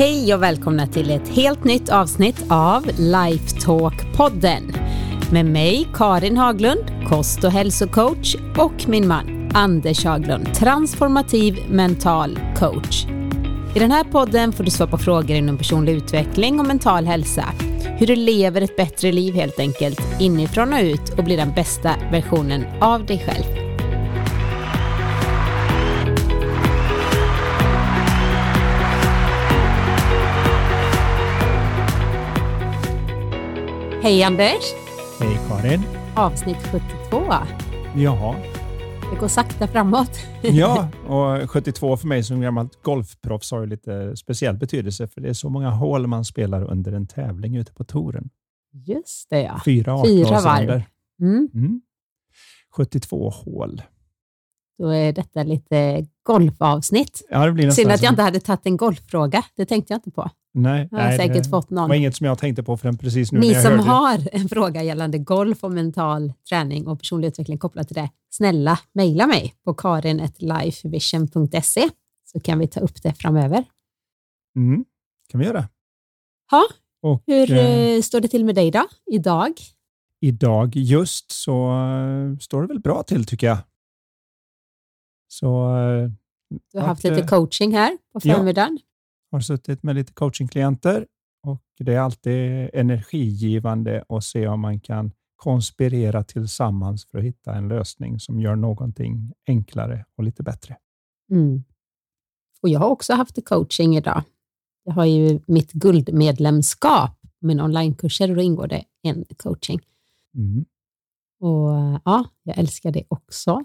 Hej och välkomna till ett helt nytt avsnitt av Lifetalk-podden med mig Karin Haglund, kost och hälsocoach och min man Anders Haglund, transformativ mental coach. I den här podden får du svara på frågor inom personlig utveckling och mental hälsa. Hur du lever ett bättre liv helt enkelt, inifrån och ut och blir den bästa versionen av dig själv. Hej Anders! Hej Karin! Avsnitt 72. Jaha. Det går sakta framåt. Ja, och 72 för mig som gammalt golfproffs har ju lite speciell betydelse för det är så många hål man spelar under en tävling ute på touren. Just det ja. Fyra, Fyra varv. Mm. Mm. 72 hål. Då är detta lite golfavsnitt. Ja, det blir Synd att jag inte hade tagit en golffråga. Det tänkte jag inte på. Nej, Jag har nej, säkert det fått någon. var inget som jag tänkte på förrän precis nu Ni som hörde har en fråga gällande golf och mental träning och personlig utveckling kopplat till det, snälla mejla mig på karin.lifevision.se så kan vi ta upp det framöver. Mm. kan vi göra. Ja, Och, hur eh, eh, står det till med dig då, idag? idag just så eh, står det väl bra till tycker jag. Så eh, Du har Att, haft lite eh, coaching här på ja. förmiddagen. har suttit med lite coachingklienter och det är alltid energigivande att se om man kan konspirera tillsammans för att hitta en lösning som gör någonting enklare och lite bättre. Mm. Och jag har också haft coaching idag. Jag har ju mitt guldmedlemskap, mina onlinekurser, och då ingår det en coaching. Mm. Och ja, jag älskar det också.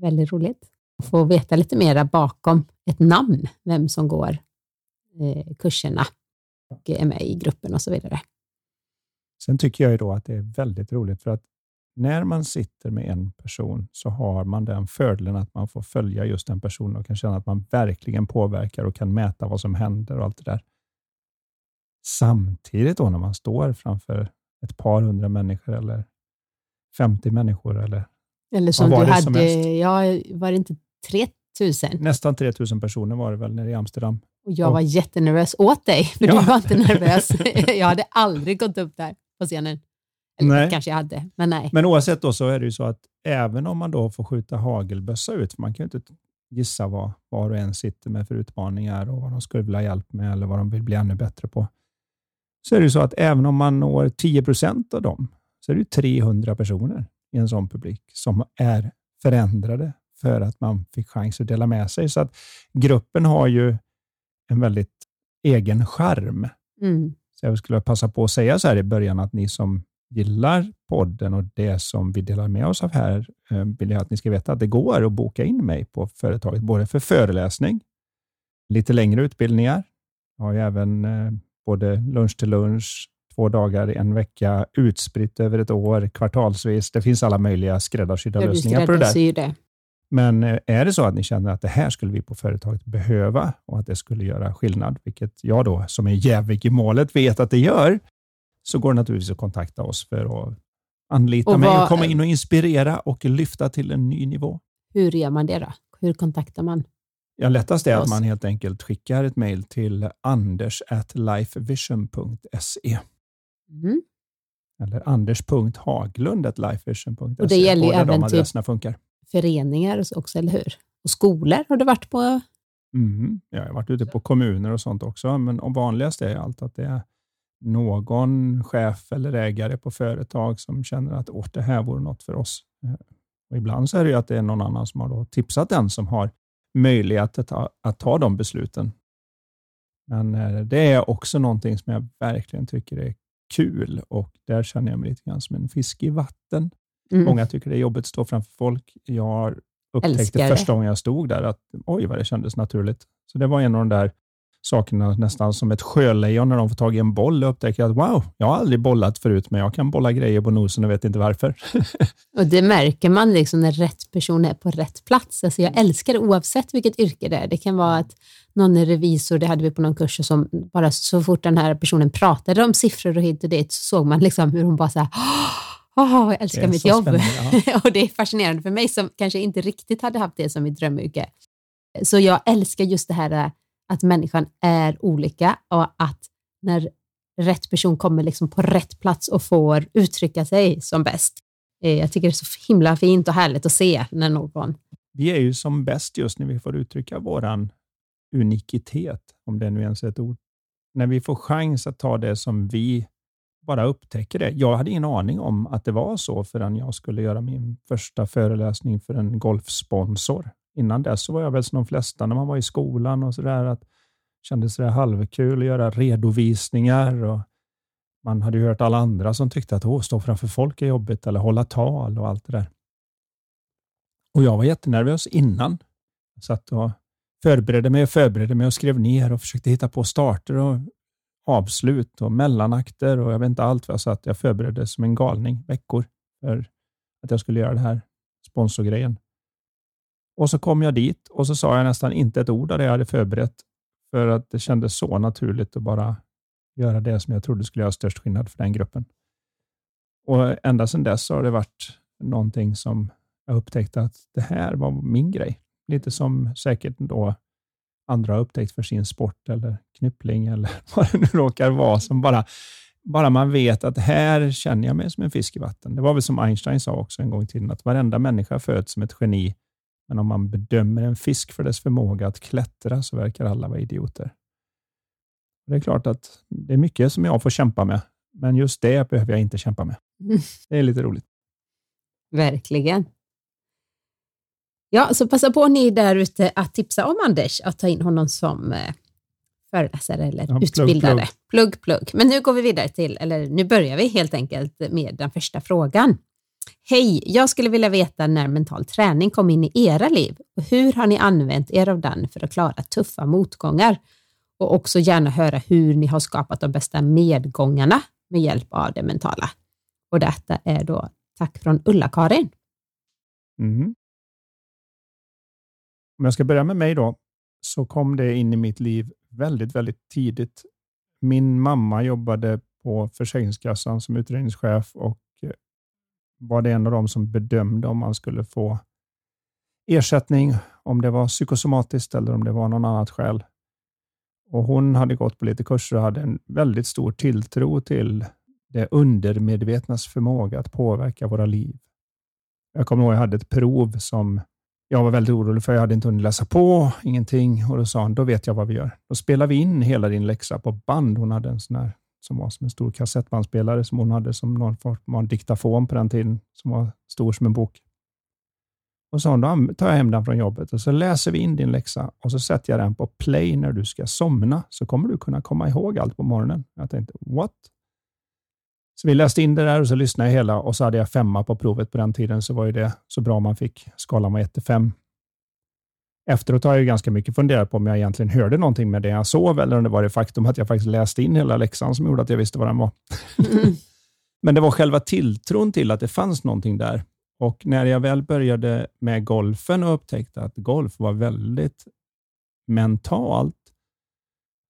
Väldigt roligt att få veta lite mera bakom ett namn, vem som går eh, kurserna och är med i gruppen och så vidare. Sen tycker jag ju då att det är väldigt roligt för att när man sitter med en person så har man den fördelen att man får följa just den personen och kan känna att man verkligen påverkar och kan mäta vad som händer och allt det där. Samtidigt då när man står framför ett par hundra människor eller 50 människor eller eller som du som hade, helst? ja, var det inte 3000? nästan 3000 personer var det väl nere i Amsterdam. Och jag Och- var jättenervös åt dig, för Ja. du var inte nervös. jag hade aldrig gått upp där på scenen. Eller Nej. kanske jag hade, men nej. Men oavsett då så är det ju så att även om man då får skjuta hagelbössa ut, för man kan ju inte gissa vad var och en sitter med för utmaningar och vad de skulle vilja ha hjälp med eller vad de vill bli ännu bättre på. Så är det ju så att även om man når 10 procent av dem så är det ju 300 personer i en sån publik som är förändrade för att man fick chans att dela med sig. Så att gruppen har ju en väldigt egen charm. Mm. Så jag skulle passa på att säga så här i början att ni som gillar podden och det som vi delar med oss av här, eh, vill jag att ni ska veta att det går att boka in mig på företaget, både för föreläsning, lite längre utbildningar. Jag har ju även eh, både lunch till lunch, två dagar i en vecka, utspritt över ett år, kvartalsvis. Det finns alla möjliga skräddarsydda lösningar på det där. Men eh, är det så att ni känner att det här skulle vi på företaget behöva och att det skulle göra skillnad, vilket jag då som är jävig i målet vet att det gör, så går det naturligtvis att kontakta oss för att anlita Och mig och komma in och inspirera och lyfta till en ny nivå. Hur gör man det då? Hur kontaktar man? Ja, lättast är att man helt enkelt skickar ett mejl till anders.lifevision.se Mm. eller anders.haglund.lifevision.se. Och det gäller ju Båda även de typ- funkar. Föreningar också, eller hur? Och skolor har du varit på? Mm. Ja, jag har varit ute på kommuner och sånt också, men vanligast är allt att det är någon chef eller ägare på företag som känner att Åh, det här vore något för oss. Eh, Och ibland så är det ju att det är någon annan som har då tipsat den som har möjlighet att ta, att ta de besluten. Men eh, det är också någonting som jag verkligen tycker är kul och där känner jag mig lite grann som en fisk i vatten. Mm. Många tycker det är jobbigt att stå framför folk. Jag upptäckte Älskar första gången jag stod där att oj vad det kändes naturligt. Så det var en av de där sakerna nästan som ett sjölejon när de får tag i en boll och upptäcker att wow, jag har aldrig bollat förut men jag kan bolla grejer på nosen och vet inte varför. Och det märker man liksom när rätt person är på rätt plats. Alltså jag älskar det oavsett vilket yrke det är. Det kan vara att någon är revisor, det hade vi på någon kurs, och som bara så fort den här personen pratade om siffror och hit och dit så såg man liksom hur hon bara så här, Åh, jag älskar mitt jobb. och det är fascinerande för mig som kanske inte riktigt hade haft det som mitt drömyrke. Så jag älskar just det här att människan är olika och att när rätt person kommer liksom på rätt plats och får uttrycka sig som bäst. Eh, jag tycker det är så himla fint och härligt att se när någon... Vi är ju som bäst just när vi får uttrycka våran unikitet, om det nu ens är ett ord. När vi får chans att ta det som vi bara upptäcker det. Jag hade ingen aning om att det var så förrän jag skulle göra min första föreläsning för en golfsponsor. Innan dess så var jag väl som de flesta när man var i skolan och sådär, att kändes det halvkul att göra redovisningar och man hade ju hört alla andra som tyckte att Åh, stå framför folk är jobbigt eller hålla tal och allt det där. Och jag var jättenervös innan. Jag satt och förberedde mig och förberedde mig och skrev ner och försökte hitta på starter och avslut och mellanakter och jag vet inte allt vad jag satt. Jag förberedde som en galning veckor för att jag skulle göra det här sponsorgrejen. Och så kom jag dit och så sa jag nästan inte ett ord av det jag hade förberett för att det kändes så naturligt att bara göra det som jag trodde skulle göra störst skillnad för den gruppen. Och ända sedan dess har det varit någonting som jag upptäckte att det här var min grej. Lite som säkert då andra har upptäckt för sin sport eller knyppling eller vad det nu råkar vara. Som bara, bara man vet att här känner jag mig som en fisk i vatten. Det var väl som Einstein sa också en gång i tiden, att varenda människa föds som ett geni. Men om man bedömer en fisk för dess förmåga att klättra så verkar alla vara idioter. Det är klart att det är mycket som jag får kämpa med, men just det behöver jag inte kämpa med. Det är lite roligt. Verkligen. Ja, så passa på ni där ute att tipsa om Anders, att ta in honom som eh, föreläsare eller ja, utbildare. Plugg, plugg. plugg, Men nu går vi vidare till, eller nu börjar vi helt enkelt med den första frågan. Hej, jag skulle vilja veta när mental träning kom in i era liv och hur har ni använt er av den för att klara tuffa motgångar? Och också gärna höra hur ni har skapat de bästa medgångarna med hjälp av det mentala. Och detta är då tack från Ulla-Karin. Mm. Om jag ska börja med mig då, så kom det in i mitt liv väldigt, väldigt tidigt. Min mamma jobbade på Försäkringskassan som utredningschef och var det en av dem som bedömde om man skulle få ersättning, om det var psykosomatiskt eller om det var någon annat skäl. Och Hon hade gått på lite kurser och hade en väldigt stor tilltro till det undermedvetnas förmåga att påverka våra liv. Jag kommer ihåg att jag hade ett prov som jag var väldigt orolig för jag hade inte hunnit läsa på, ingenting. Och Då sa hon, då vet jag vad vi gör. Då spelar vi in hela din läxa på band. Hon hade en sån här som var som en stor kassettbandspelare som hon hade som någon form av diktafon på den tiden, som var stor som en bok. Och sa hon, då tar jag hem den från jobbet och så läser vi in din läxa och så sätter jag den på play när du ska somna, så kommer du kunna komma ihåg allt på morgonen. Jag tänkte, what? Så vi läste in det där och så lyssnade jag hela och så hade jag femma på provet på den tiden, så var ju det så bra man fick. Skalan var 1 till 5. Efteråt har jag ju ganska mycket funderat på om jag egentligen hörde någonting med det jag sov, eller om det var det faktum att jag faktiskt läste in hela läxan som gjorde att jag visste vad den var. Mm. Men det var själva tilltron till att det fanns någonting där. Och när jag väl började med golfen och upptäckte att golf var väldigt mentalt,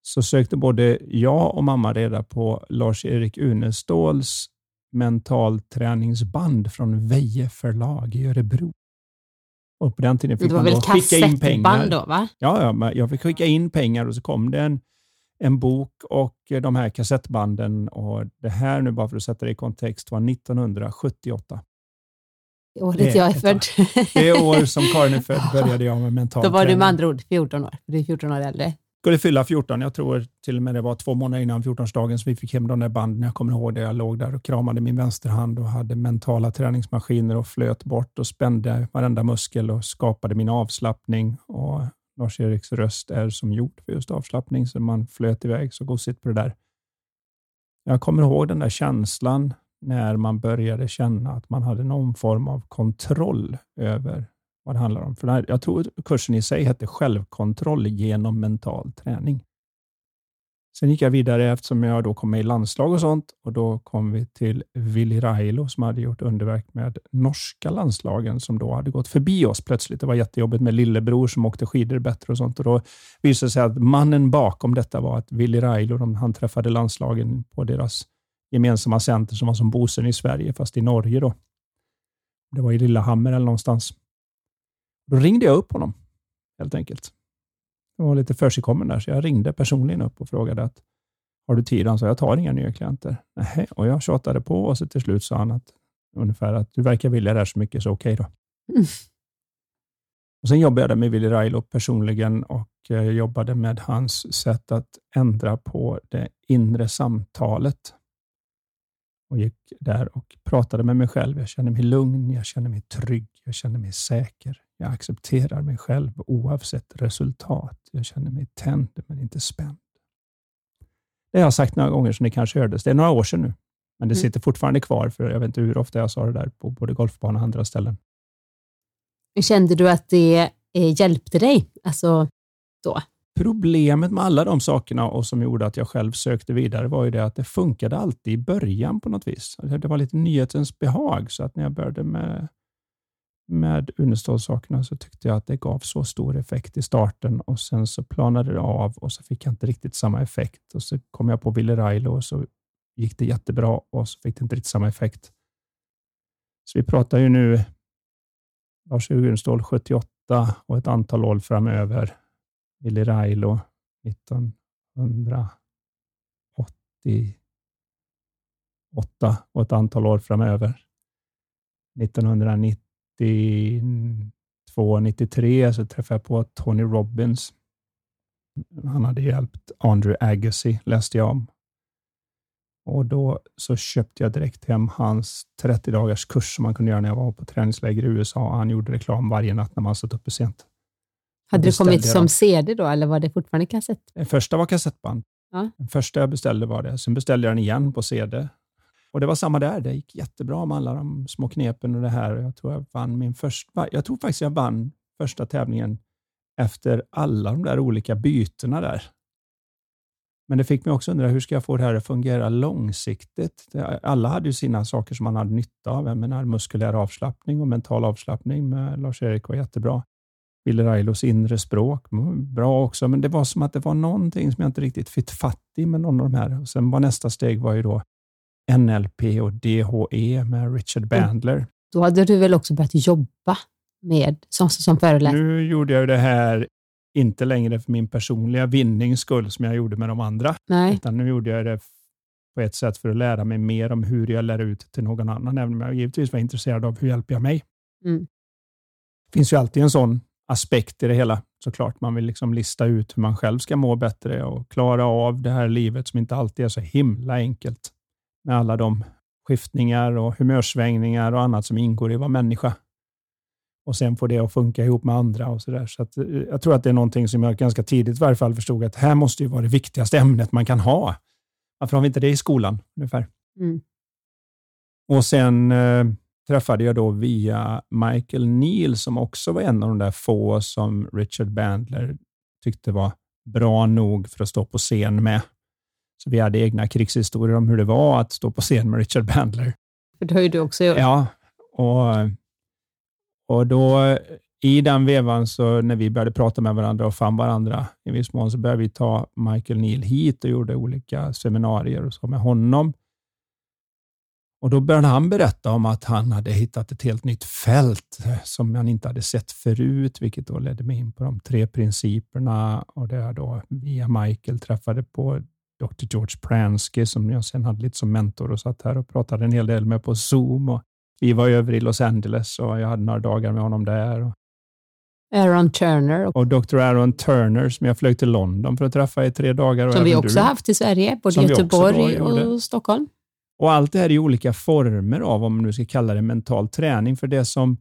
så sökte både jag och mamma reda på Lars-Erik Uneståls mentalträningsband från Veje förlag i Örebro. Och på den tiden fick man då skicka in pengar. Då, va? Ja, ja, jag fick skicka in pengar och så kom det en, en bok och de här kassettbanden. Och Det här, nu bara för att sätta det i kontext, var 1978. Året jag är född. Det år som Karin är född började jag med mental Då var du med andra ord 14 år. Du är 14 år äldre skulle fylla 14. Jag tror till och med det var två månader innan 14-årsdagen som vi fick hem de där banden. Jag kommer ihåg det. Jag låg där och kramade min vänsterhand och hade mentala träningsmaskiner och flöt bort och spände varenda muskel och skapade min avslappning. Och Lars-Eriks röst är som gjord för just avslappning, så man flöt iväg så gosigt på det där. Jag kommer ihåg den där känslan när man började känna att man hade någon form av kontroll över vad det handlar om. För här, jag tror kursen i sig hette självkontroll genom mental träning. Sen gick jag vidare eftersom jag då kom med i landslag och sånt och då kom vi till Willy Railo som hade gjort underverk med norska landslagen som då hade gått förbi oss plötsligt. Det var jättejobbigt med lillebror som åkte skidor bättre och sånt och då visade det sig att mannen bakom detta var att Willy Railo, han träffade landslagen på deras gemensamma center som var som bosön i Sverige fast i Norge då. Det var i Lillehammer eller någonstans. Då ringde jag upp honom helt enkelt. jag var lite försigkommen där, så jag ringde personligen upp och frågade att har du tid? Han sa, jag tar inga nya klienter. Nej, och jag tjatade på och så till slut sa han att ungefär att du verkar vilja det här så mycket, så okej okay då. Mm. Och Sen jobbade jag med Willy Railo personligen och eh, jobbade med hans sätt att ändra på det inre samtalet. Och gick där och pratade med mig själv. Jag känner mig lugn, jag känner mig trygg, jag känner mig säker. Jag accepterar mig själv oavsett resultat. Jag känner mig tänd men inte spänd. Det har jag sagt några gånger som ni kanske hördes. Det är några år sedan nu, men det mm. sitter fortfarande kvar, för jag vet inte hur ofta jag sa det där på både golfbanan och andra ställen. Kände du att det eh, hjälpte dig? Alltså, då? Problemet med alla de sakerna och som gjorde att jag själv sökte vidare var ju det att det funkade alltid i början på något vis. Det var lite nyhetens behag, så att när jag började med med understålssakerna så tyckte jag att det gav så stor effekt i starten och sen så planade det av och så fick jag inte riktigt samma effekt. Och Så kom jag på Ville Railo och så gick det jättebra och så fick det inte riktigt samma effekt. Så vi pratar ju nu Lars Unestål 78 och ett antal år framöver. Ville Railo 1988 och ett antal år framöver. 1990 92, 93 så träffade jag på Tony Robbins. Han hade hjälpt Andrew Agassi, läste jag om. Och Då så köpte jag direkt hem hans 30 dagars kurs som man kunde göra när jag var på träningsläger i USA. Han gjorde reklam varje natt när man satt uppe sent. Hade det kommit som CD då, eller var det fortfarande kassett? Den första var kassettband. Ja. Den första jag beställde var det. Sen beställde jag den igen på CD och Det var samma där. Det gick jättebra med alla de små knepen och det här. Jag tror jag vann min första... Jag tror faktiskt jag vann första tävlingen efter alla de där olika bytena där. Men det fick mig också undra, hur ska jag få det här att fungera långsiktigt? Alla hade ju sina saker som man hade nytta av. Jag menar, muskulär avslappning och mental avslappning med Lars-Erik var jättebra. Wille Railos inre språk, bra också, men det var som att det var någonting som jag inte riktigt fick fatt i med någon av de här. Och sen var nästa steg var ju då NLP och DHE med Richard mm. Bandler. Mm. Då hade du väl också börjat jobba med som, som föreläsare? Nu gjorde jag det här inte längre för min personliga vinnings skull som jag gjorde med de andra, Nej. utan nu gjorde jag det på ett sätt för att lära mig mer om hur jag lär ut till någon annan, även om jag givetvis var intresserad av hur hjälper jag mig. Mm. Det finns ju alltid en sån aspekt i det hela, såklart. Man vill liksom lista ut hur man själv ska må bättre och klara av det här livet som inte alltid är så himla enkelt med alla de skiftningar och humörsvängningar och annat som ingår i att vara människa. Och sen får det att funka ihop med andra och så där. Så att, eh, jag tror att det är någonting som jag ganska tidigt i varje fall förstod att här måste ju vara det viktigaste ämnet man kan ha. Varför har vi inte det i skolan ungefär? Mm. Och sen eh, träffade jag då via Michael Neal som också var en av de där få som Richard Bandler tyckte var bra nog för att stå på scen med. Så vi hade egna krigshistorier om hur det var att stå på scen med Richard Bandler. För det har ju du också gjort. Ja, och, och då i den vevan, så när vi började prata med varandra och fann varandra i viss mån, så började vi ta Michael Neal hit och gjorde olika seminarier och så med honom. Och Då började han berätta om att han hade hittat ett helt nytt fält som han inte hade sett förut, vilket då ledde mig in på de tre principerna och där då via Michael träffade på Dr. George Pransky som jag sen hade lite som mentor och satt här och pratade en hel del med på Zoom. Och vi var över i Los Angeles och jag hade några dagar med honom där. Och Aaron Turner. Och Dr. Aaron Turner som jag flög till London för att träffa i tre dagar. Som vi också du. haft i Sverige, både Göteborg och Stockholm. Och allt det här är olika former av, om man nu ska kalla det mental träning. För det som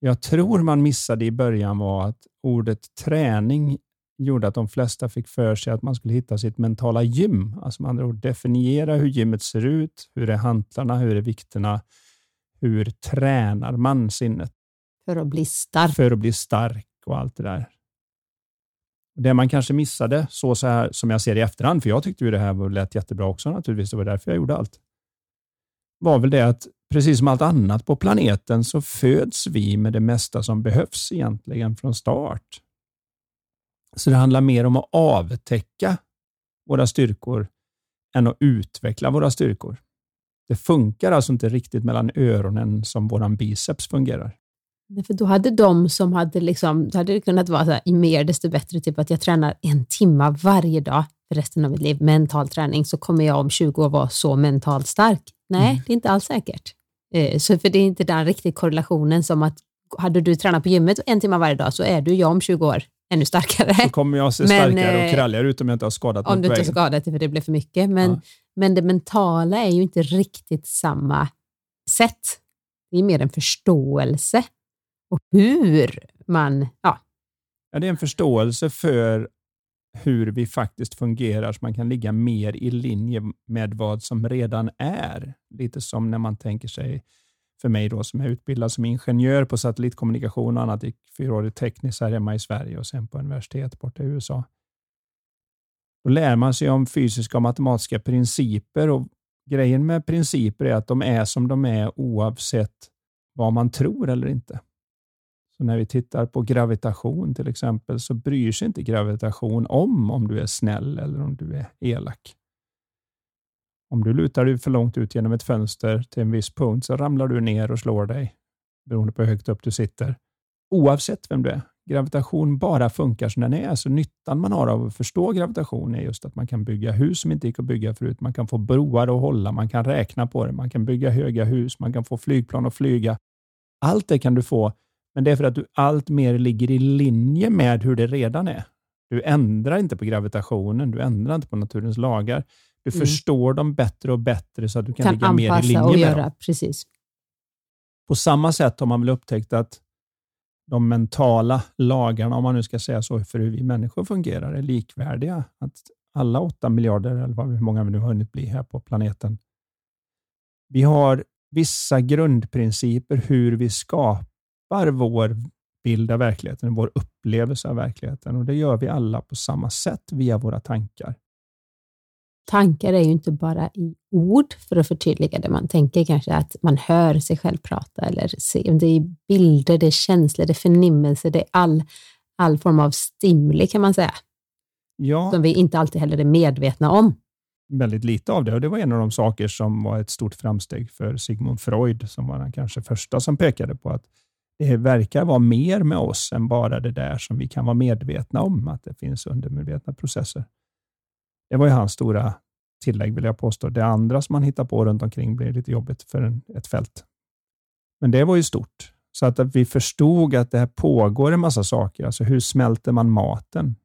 jag tror man missade i början var att ordet träning gjorde att de flesta fick för sig att man skulle hitta sitt mentala gym. Alltså med andra ord definiera hur gymmet ser ut, hur är hantlarna, hur är vikterna, hur tränar man sinnet? För att bli stark. För att bli stark och allt det där. Det man kanske missade, så, så här, som jag ser i efterhand, för jag tyckte ju det här lät jättebra också naturligtvis, det var därför jag gjorde allt, var väl det att precis som allt annat på planeten så föds vi med det mesta som behövs egentligen från start. Så det handlar mer om att avtäcka våra styrkor än att utveckla våra styrkor. Det funkar alltså inte riktigt mellan öronen som våran biceps fungerar. För då hade de som hade liksom, då hade det kunnat vara så här, i mer desto bättre, typ att jag tränar en timme varje dag för resten av mitt liv, mental träning, så kommer jag om 20 år vara så mentalt stark. Nej, mm. det är inte alls säkert. Eh, så för det är inte den riktiga korrelationen som att hade du tränat på gymmet en timme varje dag så är du jag om 20 år ännu starkare. Så kommer jag se starkare och eh, kralligare ut om jag inte har skadat Om du inte har skadat dig för det blev för mycket. Men, ja. men det mentala är ju inte riktigt samma sätt. Det är mer en förståelse och hur man... Ja. ja, det är en förståelse för hur vi faktiskt fungerar så man kan ligga mer i linje med vad som redan är. Lite som när man tänker sig, för mig då som är utbildad som ingenjör på satellitkommunikation och annat, gick fyraårigt tekniskt här hemma i Sverige och sen på universitet borta i USA. Då lär man sig om fysiska och matematiska principer och grejen med principer är att de är som de är oavsett vad man tror eller inte. Så när vi tittar på gravitation till exempel så bryr sig inte gravitation om om du är snäll eller om du är elak. Om du lutar dig för långt ut genom ett fönster till en viss punkt så ramlar du ner och slår dig beroende på hur högt upp du sitter. Oavsett vem du är. Gravitation bara funkar som den är. Så nyttan man har av att förstå gravitation är just att man kan bygga hus som inte gick att bygga förut. Man kan få broar att hålla, man kan räkna på det, man kan bygga höga hus, man kan få flygplan att flyga. Allt det kan du få men det är för att du allt mer ligger i linje med hur det redan är. Du ändrar inte på gravitationen, du ändrar inte på naturens lagar. Du mm. förstår dem bättre och bättre så att du kan, kan ligga mer i linje och med göra, dem. Precis. På samma sätt har man väl upptäckt att de mentala lagarna, om man nu ska säga så, för hur vi människor fungerar, är likvärdiga. Att alla åtta miljarder, eller hur många vi nu har hunnit bli här på planeten, vi har vissa grundprinciper hur vi skapar skapar vår bild av verkligheten, vår upplevelse av verkligheten. Och Det gör vi alla på samma sätt via våra tankar. Tankar är ju inte bara i ord, för att förtydliga det man tänker kanske, att man hör sig själv prata, eller se, det är bilder, det är känslor, det är förnimmelser, det är all, all form av stimuli kan man säga. Ja. Som vi inte alltid heller är medvetna om. Väldigt lite av det och det var en av de saker som var ett stort framsteg för Sigmund Freud, som var den kanske första som pekade på att det verkar vara mer med oss än bara det där som vi kan vara medvetna om, att det finns undermedvetna processer. Det var ju hans stora tillägg, vill jag påstå. Det andra som man hittar på runt omkring blir lite jobbigt för en, ett fält. Men det var ju stort. Så att vi förstod att det här pågår en massa saker. Alltså hur smälter man maten?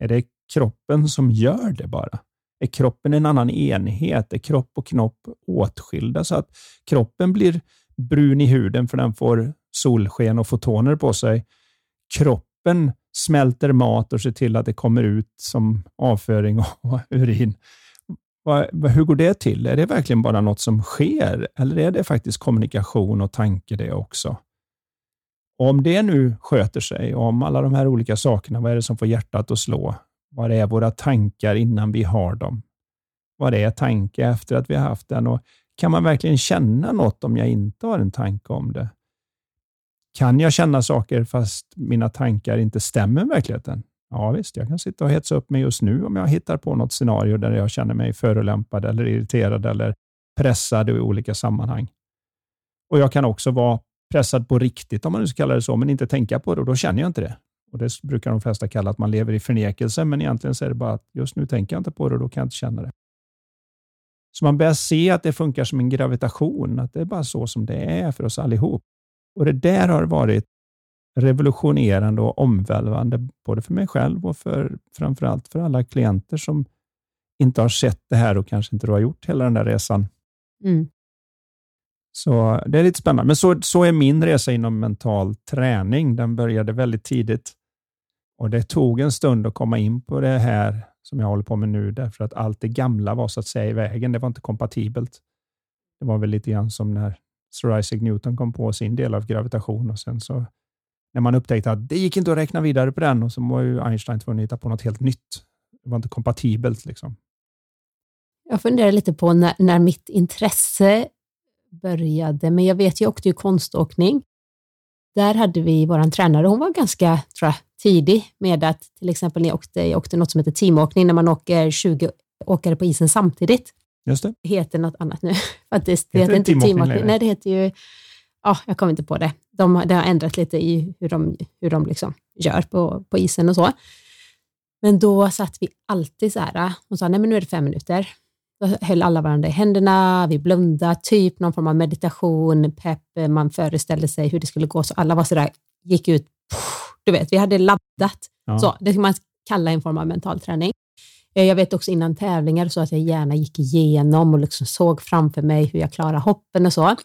Är det kroppen som gör det bara? Är kroppen en annan enhet? Är kropp och knopp åtskilda så att kroppen blir brun i huden för den får solsken och fotoner på sig. Kroppen smälter mat och ser till att det kommer ut som avföring och urin. Hur går det till? Är det verkligen bara något som sker eller är det faktiskt kommunikation och tanke det också? om det nu sköter sig, om alla de här olika sakerna, vad är det som får hjärtat att slå? Vad är våra tankar innan vi har dem? Vad är tanke efter att vi har haft den? Och kan man verkligen känna något om jag inte har en tanke om det? Kan jag känna saker fast mina tankar inte stämmer med verkligheten? Ja visst, jag kan sitta och hetsa upp mig just nu om jag hittar på något scenario där jag känner mig förolämpad eller irriterad eller pressad i olika sammanhang. Och Jag kan också vara pressad på riktigt, om man nu ska kalla det så, men inte tänka på det och då känner jag inte det. Och Det brukar de flesta kalla att man lever i förnekelse, men egentligen så är det bara att just nu tänker jag inte på det och då kan jag inte känna det. Så man börjar se att det funkar som en gravitation, att det är bara så som det är för oss allihop. Och Det där har varit revolutionerande och omvälvande, både för mig själv och för framförallt för alla klienter som inte har sett det här och kanske inte har gjort hela den där resan. Mm. Så det är lite spännande. Men så, så är min resa inom mental träning. Den började väldigt tidigt och det tog en stund att komma in på det här som jag håller på med nu, därför att allt det gamla var så att säga i vägen. Det var inte kompatibelt. Det var väl lite grann som när Sir Isaac Newton kom på sin del av gravitation och sen så när man upptäckte att det gick inte att räkna vidare på den och så var ju Einstein tvungen att hitta på något helt nytt. Det var inte kompatibelt. Liksom. Jag funderar lite på när, när mitt intresse började, men jag vet, jag åkte ju konståkning. Där hade vi vår tränare, hon var ganska tror jag, tidig med att till exempel när jag åkte, jag åkte något som heter teamåkning, när man åker 20 åkare på isen samtidigt. Just det. heter något annat nu faktiskt. Det heter, heter inte teamåkning. Nej, det heter ju ja, jag kommer inte på det. De, det har ändrat lite i hur de, hur de liksom gör på, på isen och så. Men då satt vi alltid så här och sa, nej men nu är det fem minuter. Då höll alla varandra i händerna, vi blundade, typ någon form av meditation, pepp, man föreställde sig hur det skulle gå, så alla var så där, gick ut, du vet, vi hade laddat. Ja. Så, det kan man kalla en form av mental träning. Eh, jag vet också innan tävlingar så att jag gärna gick igenom och liksom såg framför mig hur jag klarar hoppen och så.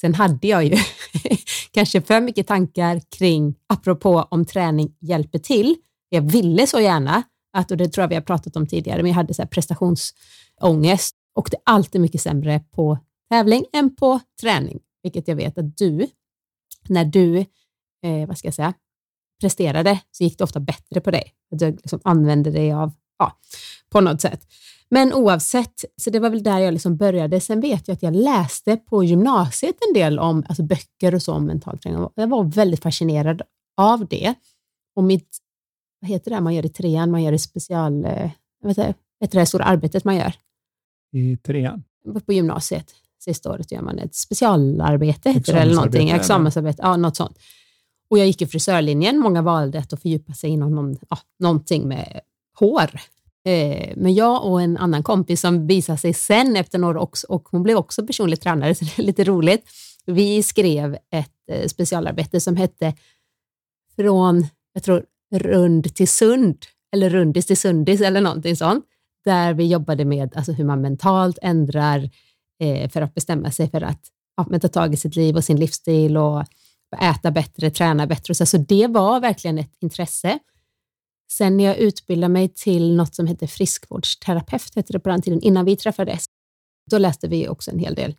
Sen hade jag ju kanske för mycket tankar kring, apropå om träning hjälper till. Jag ville så gärna, att, och det tror jag vi har pratat om tidigare, men jag hade så här prestationsångest och det är alltid mycket sämre på tävling än på träning, vilket jag vet att du, när du, eh, vad ska jag säga, presterade så gick det ofta bättre på dig. Att du liksom använde dig av, ja, på något sätt. Men oavsett, så det var väl där jag liksom började. Sen vet jag att jag läste på gymnasiet en del om alltså böcker och så om mental träning. Jag var väldigt fascinerad av det. Och mitt, vad heter det man gör i trean? Man gör det special, eh, jag vet inte, vet det stora arbetet man gör? I trean? På gymnasiet. Sista året gör man ett specialarbete, heter det, eller någonting. Examensarbete, ja, något sånt. Och jag gick i frisörlinjen. Många valde att fördjupa sig inom någon, ja, någonting med hår. Eh, men jag och en annan kompis som visade sig sen efter några år och hon blev också personlig tränare, så det är lite roligt. Vi skrev ett eh, specialarbete som hette Från, jag tror, rund till sund, eller rundis till sundis eller någonting sånt, där vi jobbade med alltså, hur man mentalt ändrar eh, för att bestämma sig för att ja, ta tag i sitt liv och sin livsstil och äta bättre, träna bättre. Så, så det var verkligen ett intresse. Sen när jag utbildade mig till något som heter friskvårdsterapeut, hette det på den tiden, innan vi träffades, då läste vi också en hel del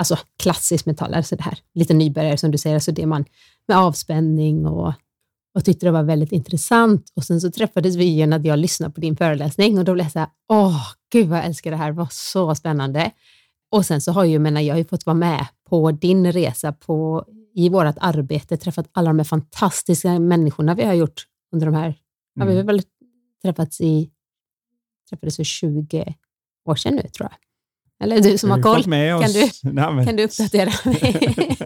alltså klassisk metall, alltså det här lite nybörjare som du säger, alltså det man med avspänning och, och tyckte det var väldigt intressant. Och sen så träffades vi igen att jag lyssnade på din föreläsning och då blev jag så här, åh, gud vad jag älskar det här, det var så spännande. Och sen så har jag, menar, jag har ju fått vara med på din resa på, i vårt arbete, träffat alla de här fantastiska människorna vi har gjort under de här Ja, vi har väl träffats i träffades för 20 år sedan nu, tror jag. Eller du som har koll, kan du, Nej, kan du uppdatera mig?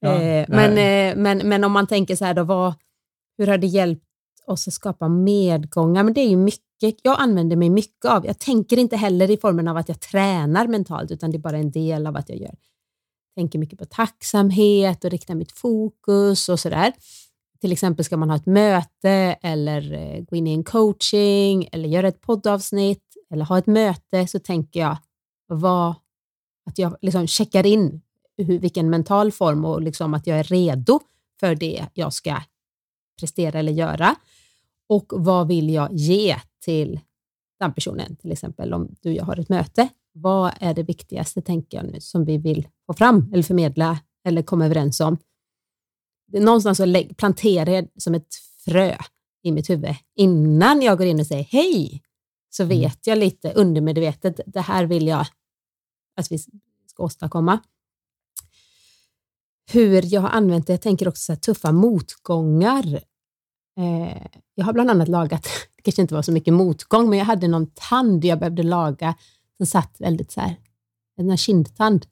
ja, eh, men, eh, men, men om man tänker så här, då, vad, hur har det hjälpt oss att skapa medgångar? Men det är ju mycket, jag använder mig mycket av, jag tänker inte heller i formen av att jag tränar mentalt, utan det är bara en del av att jag gör. tänker mycket på tacksamhet och riktar mitt fokus och sådär till exempel ska man ha ett möte eller eh, gå in i en coaching eller göra ett poddavsnitt eller ha ett möte så tänker jag vad, att jag liksom checkar in hur, vilken mental form och liksom att jag är redo för det jag ska prestera eller göra. Och vad vill jag ge till den personen? Till exempel om du och jag har ett möte. Vad är det viktigaste, tänker jag nu, som vi vill få fram eller förmedla eller komma överens om? Någonstans så planterar jag som ett frö i mitt huvud innan jag går in och säger hej. Så mm. vet jag lite undermedvetet, det här vill jag att vi ska åstadkomma. Hur jag har använt det, jag tänker också så tuffa motgångar. Eh, jag har bland annat lagat, det kanske inte var så mycket motgång, men jag hade någon tand jag behövde laga som satt väldigt så här, en kindtand.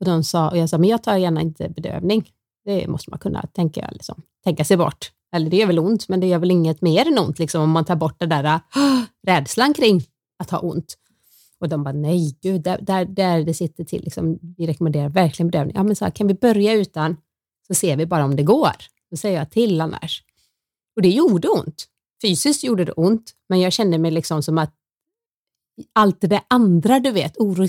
Och, de sa, och jag sa, men jag tar gärna inte bedövning. Det måste man kunna tänka, liksom, tänka sig bort. Eller det gör väl ont, men det gör väl inget mer än ont liksom, om man tar bort den där äh, rädslan kring att ha ont. Och de bara, nej gud, där, där, där det sitter till. Liksom, vi rekommenderar verkligen bedövning. Ja, men så här, kan vi börja utan, så ser vi bara om det går. Då säger jag till annars. Och det gjorde ont. Fysiskt gjorde det ont, men jag kände mig liksom som att allt det andra, du vet, oro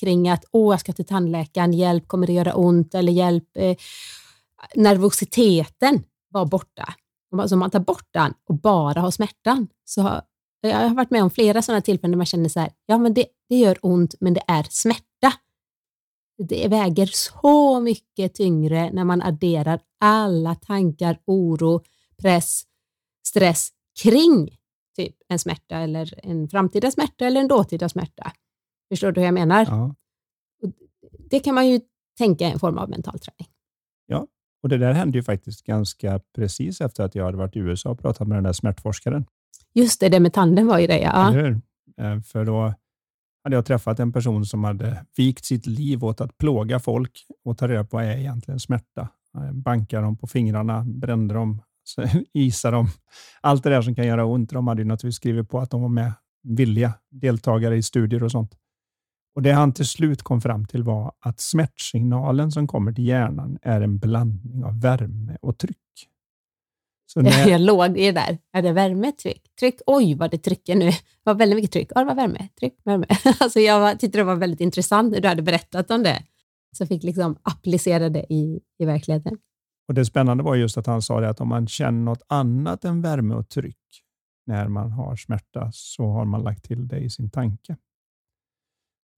kring att åh, jag ska till tandläkaren, hjälp, kommer det göra ont eller hjälp. Eh, nervositeten var borta. Så om man tar bort den och bara har smärtan så har jag har varit med om flera sådana tillfällen där man känner så här, ja men det, det gör ont men det är smärta. Det väger så mycket tyngre när man adderar alla tankar, oro, press, stress kring typ en smärta eller en framtida smärta eller en dåtida smärta. Förstår du hur jag menar? Ja. Det kan man ju tänka en form av mental träning. Ja, och det där hände ju faktiskt ganska precis efter att jag hade varit i USA och pratat med den där smärtforskaren. Just det, det med tanden var ju det, ja. Eller hur? Eh, för då hade jag träffat en person som hade vikt sitt liv åt att plåga folk och ta reda på vad är egentligen smärta. Banka dem på fingrarna, brände dem, isa dem. Allt det där som kan göra ont. De hade ju naturligtvis skrivit på att de var med villiga deltagare i studier och sånt. Och Det han till slut kom fram till var att smärtsignalen som kommer till hjärnan är en blandning av värme och tryck. Så när... Jag låg det där. Är det värme, tryck? Tryck. Oj, vad det trycker nu. Det var väldigt mycket tryck. Ja, det var värme, tryck, värme. Alltså jag tyckte det var väldigt intressant när du hade berättat om det. Så jag fick liksom applicera det i, i verkligheten. Och Det spännande var just att han sa att om man känner något annat än värme och tryck när man har smärta så har man lagt till det i sin tanke.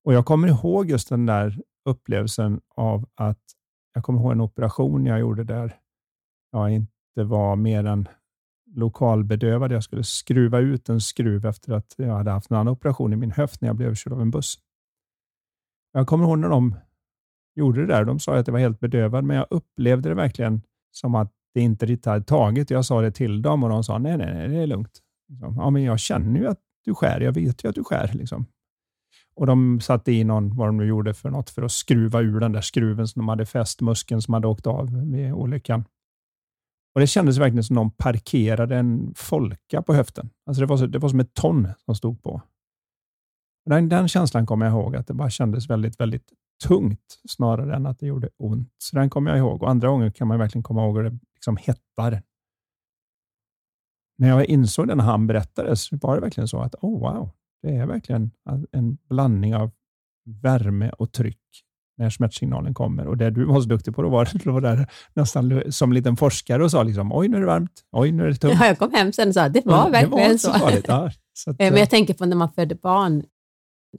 Och Jag kommer ihåg just den där upplevelsen av att jag kommer ihåg en operation jag gjorde där jag inte var mer än lokalbedövad. Jag skulle skruva ut en skruv efter att jag hade haft en annan operation i min höft när jag blev överkörd av en buss. Jag kommer ihåg när de gjorde det där. De sa att jag var helt bedövad, men jag upplevde det verkligen som att det inte riktigt hade tagit. Jag sa det till dem och de sa nej, nej, nej det är lugnt. Liksom, ja, men jag känner ju att du skär. Jag vet ju att du skär. Liksom. Och De satte i någon, vad de nu gjorde för något, för att skruva ur den där skruven som de hade fäst muskeln som hade åkt av vid olyckan. Och Det kändes verkligen som någon parkerade en folka på höften. Alltså det, var så, det var som ett ton som stod på. Den, den känslan kommer jag ihåg, att det bara kändes väldigt, väldigt tungt snarare än att det gjorde ont. Så den kommer jag ihåg. Och andra gånger kan man verkligen komma ihåg hur det liksom hettar. När jag insåg det när han berättade så var det verkligen så att oh wow, det är verkligen en blandning av värme och tryck när smärtsignalen kommer. Och det du var så duktig på då var att du var där nästan som en liten forskare och sa liksom, oj nu är det varmt, oj nu är det tungt. Ja, jag kom hem sen och sa det var ja, verkligen det var så. så. Ja, så att, Men jag tänker på när man födde barn,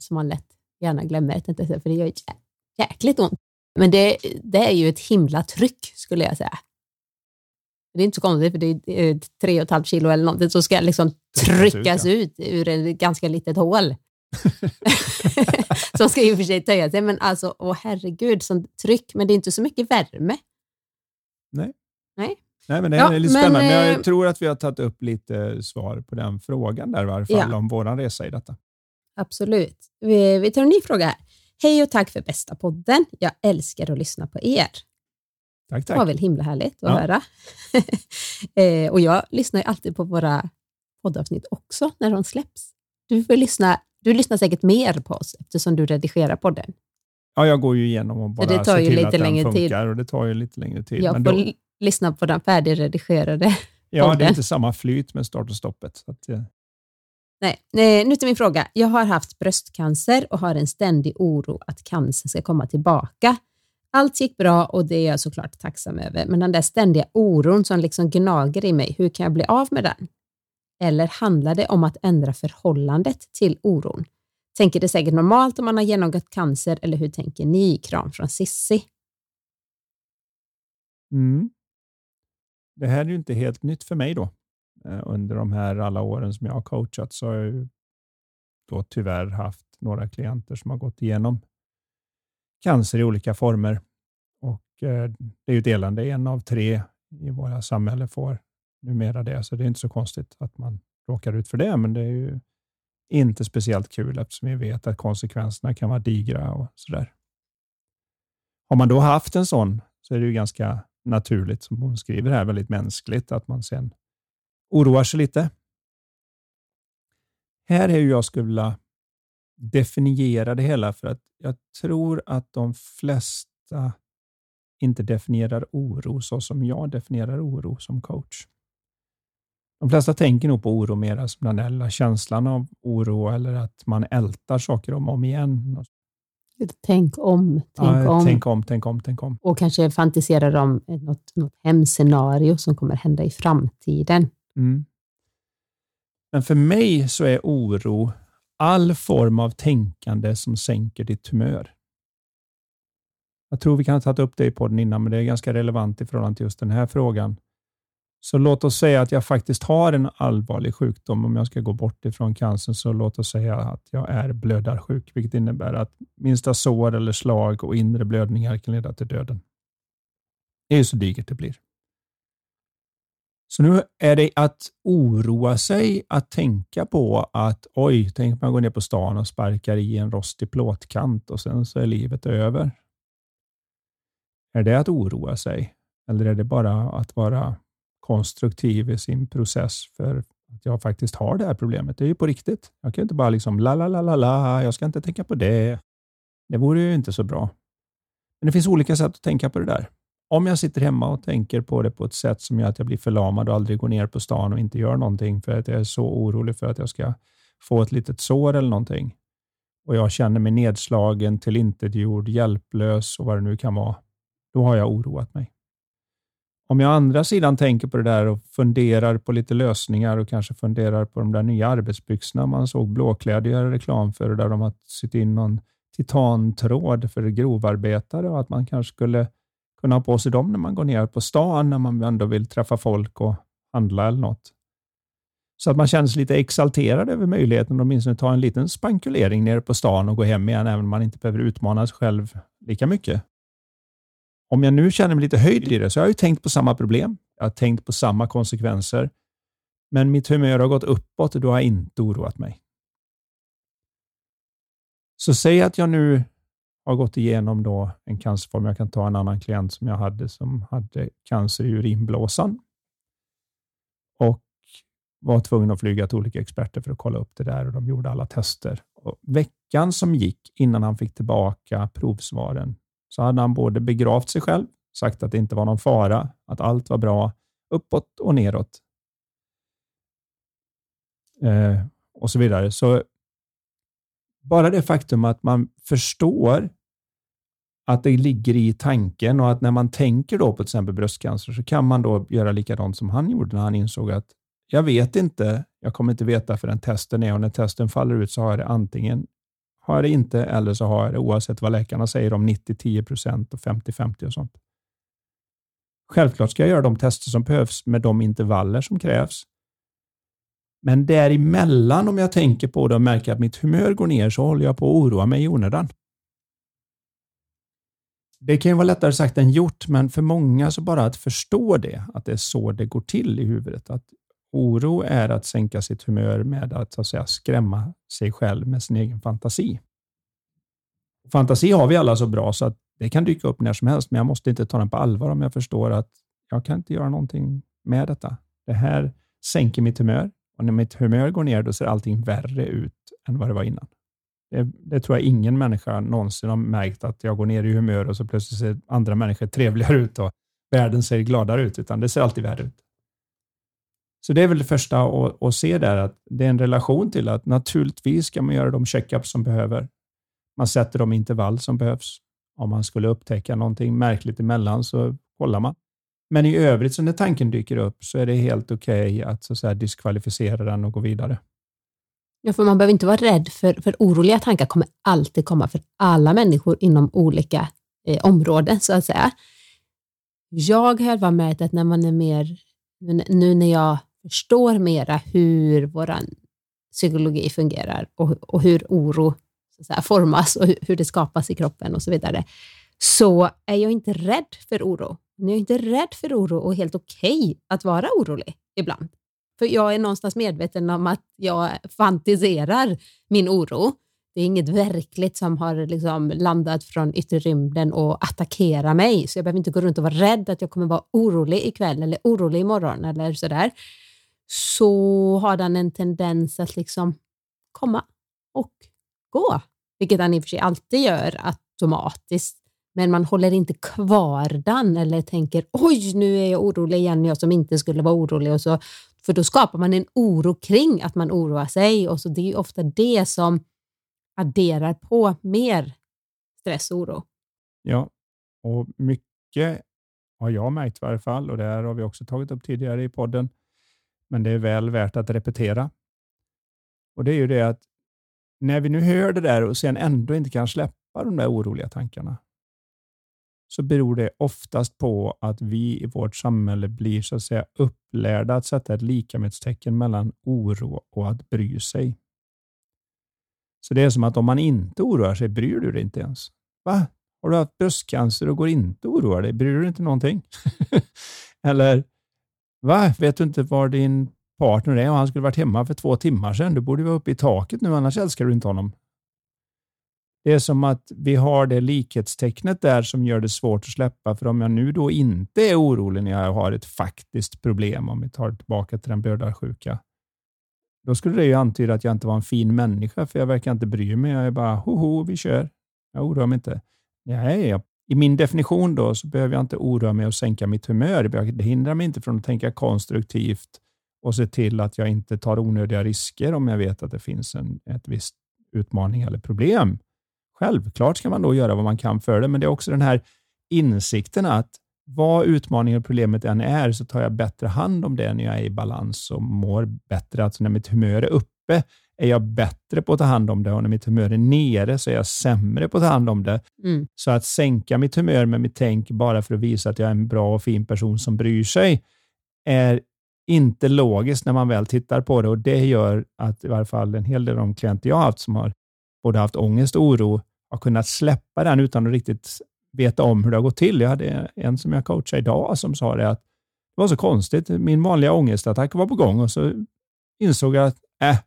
som man lätt gärna glömmer, för det gör jäkligt ont. Men det, det är ju ett himla tryck skulle jag säga. Det är inte så konstigt, för det är tre och ett halvt kilo eller någonting som ska liksom tryckas ut, ja. ut ur ett ganska litet hål. som ska i och för sig töja sig, men alltså, åh herregud, sånt tryck. Men det är inte så mycket värme. Nej. Nej. Nej, men det är ja, lite men, spännande. Men jag eh, tror att vi har tagit upp lite svar på den frågan där i varje fall, ja. om vår resa i detta. Absolut. Vi, vi tar en ny fråga här. Hej och tack för bästa podden. Jag älskar att lyssna på er. Tack, tack. Det var väl himla härligt att ja. höra. eh, och jag lyssnar ju alltid på våra poddavsnitt också när de släpps. Du, får lyssna, du lyssnar säkert mer på oss eftersom du redigerar podden. Ja, jag går ju igenom och bara det tar ser ju till lite att den funkar tid. och det tar ju lite längre tid. Jag men får då... lyssna på den färdigredigerade Ja, podden. det är inte samma flyt med start och stoppet. Att, eh, Nej, nu till min fråga. Jag har haft bröstcancer och har en ständig oro att cancern ska komma tillbaka. Allt gick bra och det är jag såklart tacksam över, men den där ständiga oron som liksom gnager i mig, hur kan jag bli av med den? Eller handlar det om att ändra förhållandet till oron? Tänker det säkert normalt om man har genomgått cancer eller hur tänker ni? Kram från Sissi. Mm. Det här är ju inte helt nytt för mig då. Eh, under de här alla åren som jag har coachat så har jag ju då tyvärr haft några klienter som har gått igenom cancer i olika former. Och eh, Det är ju delande. En av tre i våra samhälle får numera det, så det är inte så konstigt att man råkar ut för det, men det är ju inte speciellt kul eftersom vi vet att konsekvenserna kan vara digra och sådär. Har man då haft en sån så är det ju ganska naturligt, som hon skriver här, väldigt mänskligt att man sen oroar sig lite. Här är hur jag skulle vilja definiera det hela, för att jag tror att de flesta inte definierar oro så som jag definierar oro som coach. De flesta tänker nog på oro mer som den där känslan av oro eller att man ältar saker om och om igen. Tänk om, tänk ja, om. Tänk om, tänk om, tänk om. Och kanske fantiserar om något, något hemscenario som kommer hända i framtiden. Mm. Men för mig så är oro all form av tänkande som sänker ditt humör. Jag tror vi kan ha tagit upp det i podden innan, men det är ganska relevant i förhållande till just den här frågan. Så låt oss säga att jag faktiskt har en allvarlig sjukdom. Om jag ska gå bort ifrån cancern, så låt oss säga att jag är blödarsjuk, vilket innebär att minsta sår eller slag och inre blödningar kan leda till döden. Det är ju så digert det blir. Så nu är det att oroa sig att tänka på att oj, tänk om jag går ner på stan och sparkar i en rostig plåtkant och sen så är livet över. Är det att oroa sig? Eller är det bara att vara konstruktiv i sin process för att jag faktiskt har det här problemet? Det är ju på riktigt. Jag kan inte bara liksom la, la, la, la, la, jag ska inte tänka på det. Det vore ju inte så bra. Men det finns olika sätt att tänka på det där. Om jag sitter hemma och tänker på det på ett sätt som gör att jag blir förlamad och aldrig går ner på stan och inte gör någonting för att jag är så orolig för att jag ska få ett litet sår eller någonting och jag känner mig nedslagen, tillintetgjord, hjälplös och vad det nu kan vara, då har jag oroat mig. Om jag å andra sidan tänker på det där och funderar på lite lösningar och kanske funderar på de där nya arbetsbyxorna man såg blåkläder göra reklam för, där de har sytt in någon titantråd för grovarbetare och att man kanske skulle kunna ha på sig dem när man går ner på stan, när man ändå vill träffa folk och handla eller något. Så att man känner sig lite exalterad över möjligheten att åtminstone ta en liten spankulering nere på stan och gå hem igen, även om man inte behöver utmana sig själv lika mycket. Om jag nu känner mig lite höjd i det, så har jag ju tänkt på samma problem. Jag har tänkt på samma konsekvenser. Men mitt humör har gått uppåt och då har jag inte oroat mig. Så säg att jag nu har gått igenom då en cancerform. Jag kan ta en annan klient som jag hade som hade cancer i urinblåsan och var tvungen att flyga till olika experter för att kolla upp det där och de gjorde alla tester. Och veckan som gick innan han fick tillbaka provsvaren så hade han både begravt sig själv, sagt att det inte var någon fara, att allt var bra, uppåt och neråt eh, och så vidare. Så bara det faktum att man förstår att det ligger i tanken och att när man tänker då på till exempel bröstcancer så kan man då göra likadant som han gjorde när han insåg att jag vet inte, jag kommer inte veta förrän testen är och när testen faller ut så har jag det antingen har jag det inte eller så har jag det oavsett vad läkarna säger om 90-10 procent och 50-50 och sånt. Självklart ska jag göra de tester som behövs med de intervaller som krävs. Men däremellan, om jag tänker på det och märker att mitt humör går ner, så håller jag på att oroa mig i onödan. Det kan ju vara lättare sagt än gjort, men för många så bara att förstå det, att det är så det går till i huvudet. Att oro är att sänka sitt humör med att, så att säga, skrämma sig själv med sin egen fantasi. Fantasi har vi alla så bra så att det kan dyka upp när som helst, men jag måste inte ta den på allvar om jag förstår att jag kan inte göra någonting med detta. Det här sänker mitt humör och när mitt humör går ner, då ser allting värre ut än vad det var innan. Det, det, tror jag ingen människa någonsin har märkt, att jag går ner i humör och så plötsligt ser andra människor trevligare ut och världen ser gladare ut, utan det ser alltid värre ut. Så det är väl det första att, att se där, att det är en relation till att naturligtvis ska man göra de checkups som behöver. Man sätter de intervall som behövs. Om man skulle upptäcka någonting märkligt emellan så kollar man. Men i övrigt, så när tanken dyker upp, så är det helt okej okay att, så att säga, diskvalificera den och gå vidare. Ja, för man behöver inte vara rädd för, för oroliga tankar kommer alltid komma för alla människor inom olika eh, områden så att säga. Jag har märkt att när man är mer, nu när jag förstår mera hur vår psykologi fungerar och, och hur oro så säga, formas och hur, hur det skapas i kroppen och så vidare, så är jag inte rädd för oro. Jag är inte rädd för oro och helt okej okay att vara orolig ibland. För jag är någonstans medveten om att jag fantiserar min oro. Det är inget verkligt som har liksom landat från yttre rymden och attackerar mig, så jag behöver inte gå runt och vara rädd att jag kommer vara orolig ikväll eller orolig imorgon eller sådär. Så har den en tendens att liksom komma och gå, vilket den i och för sig alltid gör automatiskt. Men man håller inte kvar den eller tänker oj, nu är jag orolig igen, jag som inte skulle vara orolig. Och så för då skapar man en oro kring att man oroar sig och så det är ofta det som adderar på mer stress och oro. Ja, och mycket har jag märkt i varje fall och det här har vi också tagit upp tidigare i podden. Men det är väl värt att repetera. Och det är ju det att när vi nu hör det där och sen ändå inte kan släppa de där oroliga tankarna, så beror det oftast på att vi i vårt samhälle blir så att säga upplärda att sätta ett likamedstecken mellan oro och att bry sig. Så det är som att om man inte oroar sig, bryr du dig inte ens. Va? Har du haft bröstcancer och går inte och oroar dig? Bryr du dig inte någonting? Eller Va? Vet du inte var din partner är och han skulle varit hemma för två timmar sedan? Du borde vara uppe i taket nu, annars älskar du inte honom. Det är som att vi har det likhetstecknet där som gör det svårt att släppa. För om jag nu då inte är orolig när jag har ett faktiskt problem, om vi tar tillbaka till den blödarsjuka, då skulle det ju antyda att jag inte var en fin människa, för jag verkar inte bry mig. Jag är bara, hoho, vi kör. Jag oroar mig inte. Nej, i min definition då så behöver jag inte oroa mig och sänka mitt humör. Det hindrar mig inte från att tänka konstruktivt och se till att jag inte tar onödiga risker om jag vet att det finns en ett visst utmaning eller problem. Självklart ska man då göra vad man kan för det, men det är också den här insikten att vad utmaningen och problemet än är, så tar jag bättre hand om det när jag är i balans och mår bättre. Alltså när mitt humör är uppe är jag bättre på att ta hand om det och när mitt humör är nere så är jag sämre på att ta hand om det. Mm. Så att sänka mitt humör med mitt tänk bara för att visa att jag är en bra och fin person som bryr sig är inte logiskt när man väl tittar på det och det gör att i varje fall en hel del av de klienter jag har haft som har både haft ångest och oro har kunnat släppa den utan att riktigt veta om hur det har gått till. Jag hade en som jag coachade idag som sa det att det var så konstigt. Min vanliga ångestattack var på gång och så insåg jag att äh,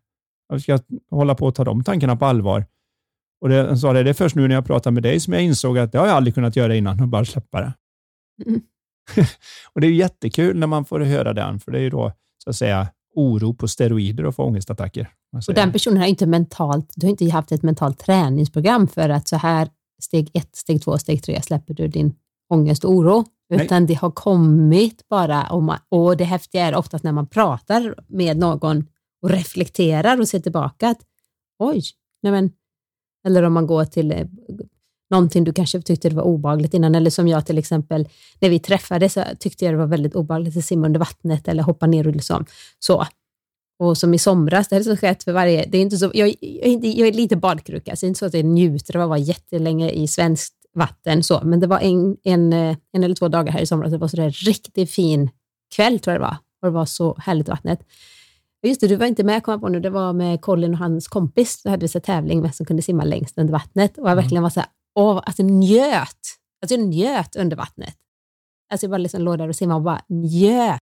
jag ska hålla på att ta de tankarna på allvar. Och det, han sa det, det är först nu när jag pratar med dig som jag insåg att det har jag aldrig kunnat göra innan och bara släppa det. Mm. och Det är jättekul när man får höra den, för det är ju då så att säga oro på steroider och få ångestattacker. Och den personen har inte mentalt, du har inte haft ett mentalt träningsprogram för att så här steg ett, steg två, steg tre släpper du din ångest och oro, utan Nej. det har kommit bara. Och, man, och det häftiga är oftast när man pratar med någon och reflekterar och ser tillbaka att oj, nej men, eller om man går till eh, någonting du kanske tyckte det var obagligt innan, eller som jag till exempel, när vi träffades så tyckte jag det var väldigt obagligt att simma under vattnet eller hoppa ner och liksom så. Och som i somras, det är så skett för varje, det är inte så, jag, jag, jag är lite badkruka, så det är inte så att jag njuter av att vara jättelänge i svenskt vatten, så, men det var en, en, eh, en eller två dagar här i somras, det var så där riktigt fin kväll tror jag det var, och det var så härligt i vattnet. Just det, du var inte med, kom jag på nu, det var med Colin och hans kompis, då hade vi så tävling med som kunde simma längst under vattnet och jag mm. verkligen var så här, åh, alltså njöt, alltså jag njöt under vattnet. Alltså jag bara liksom låg där och simmade och bara njöt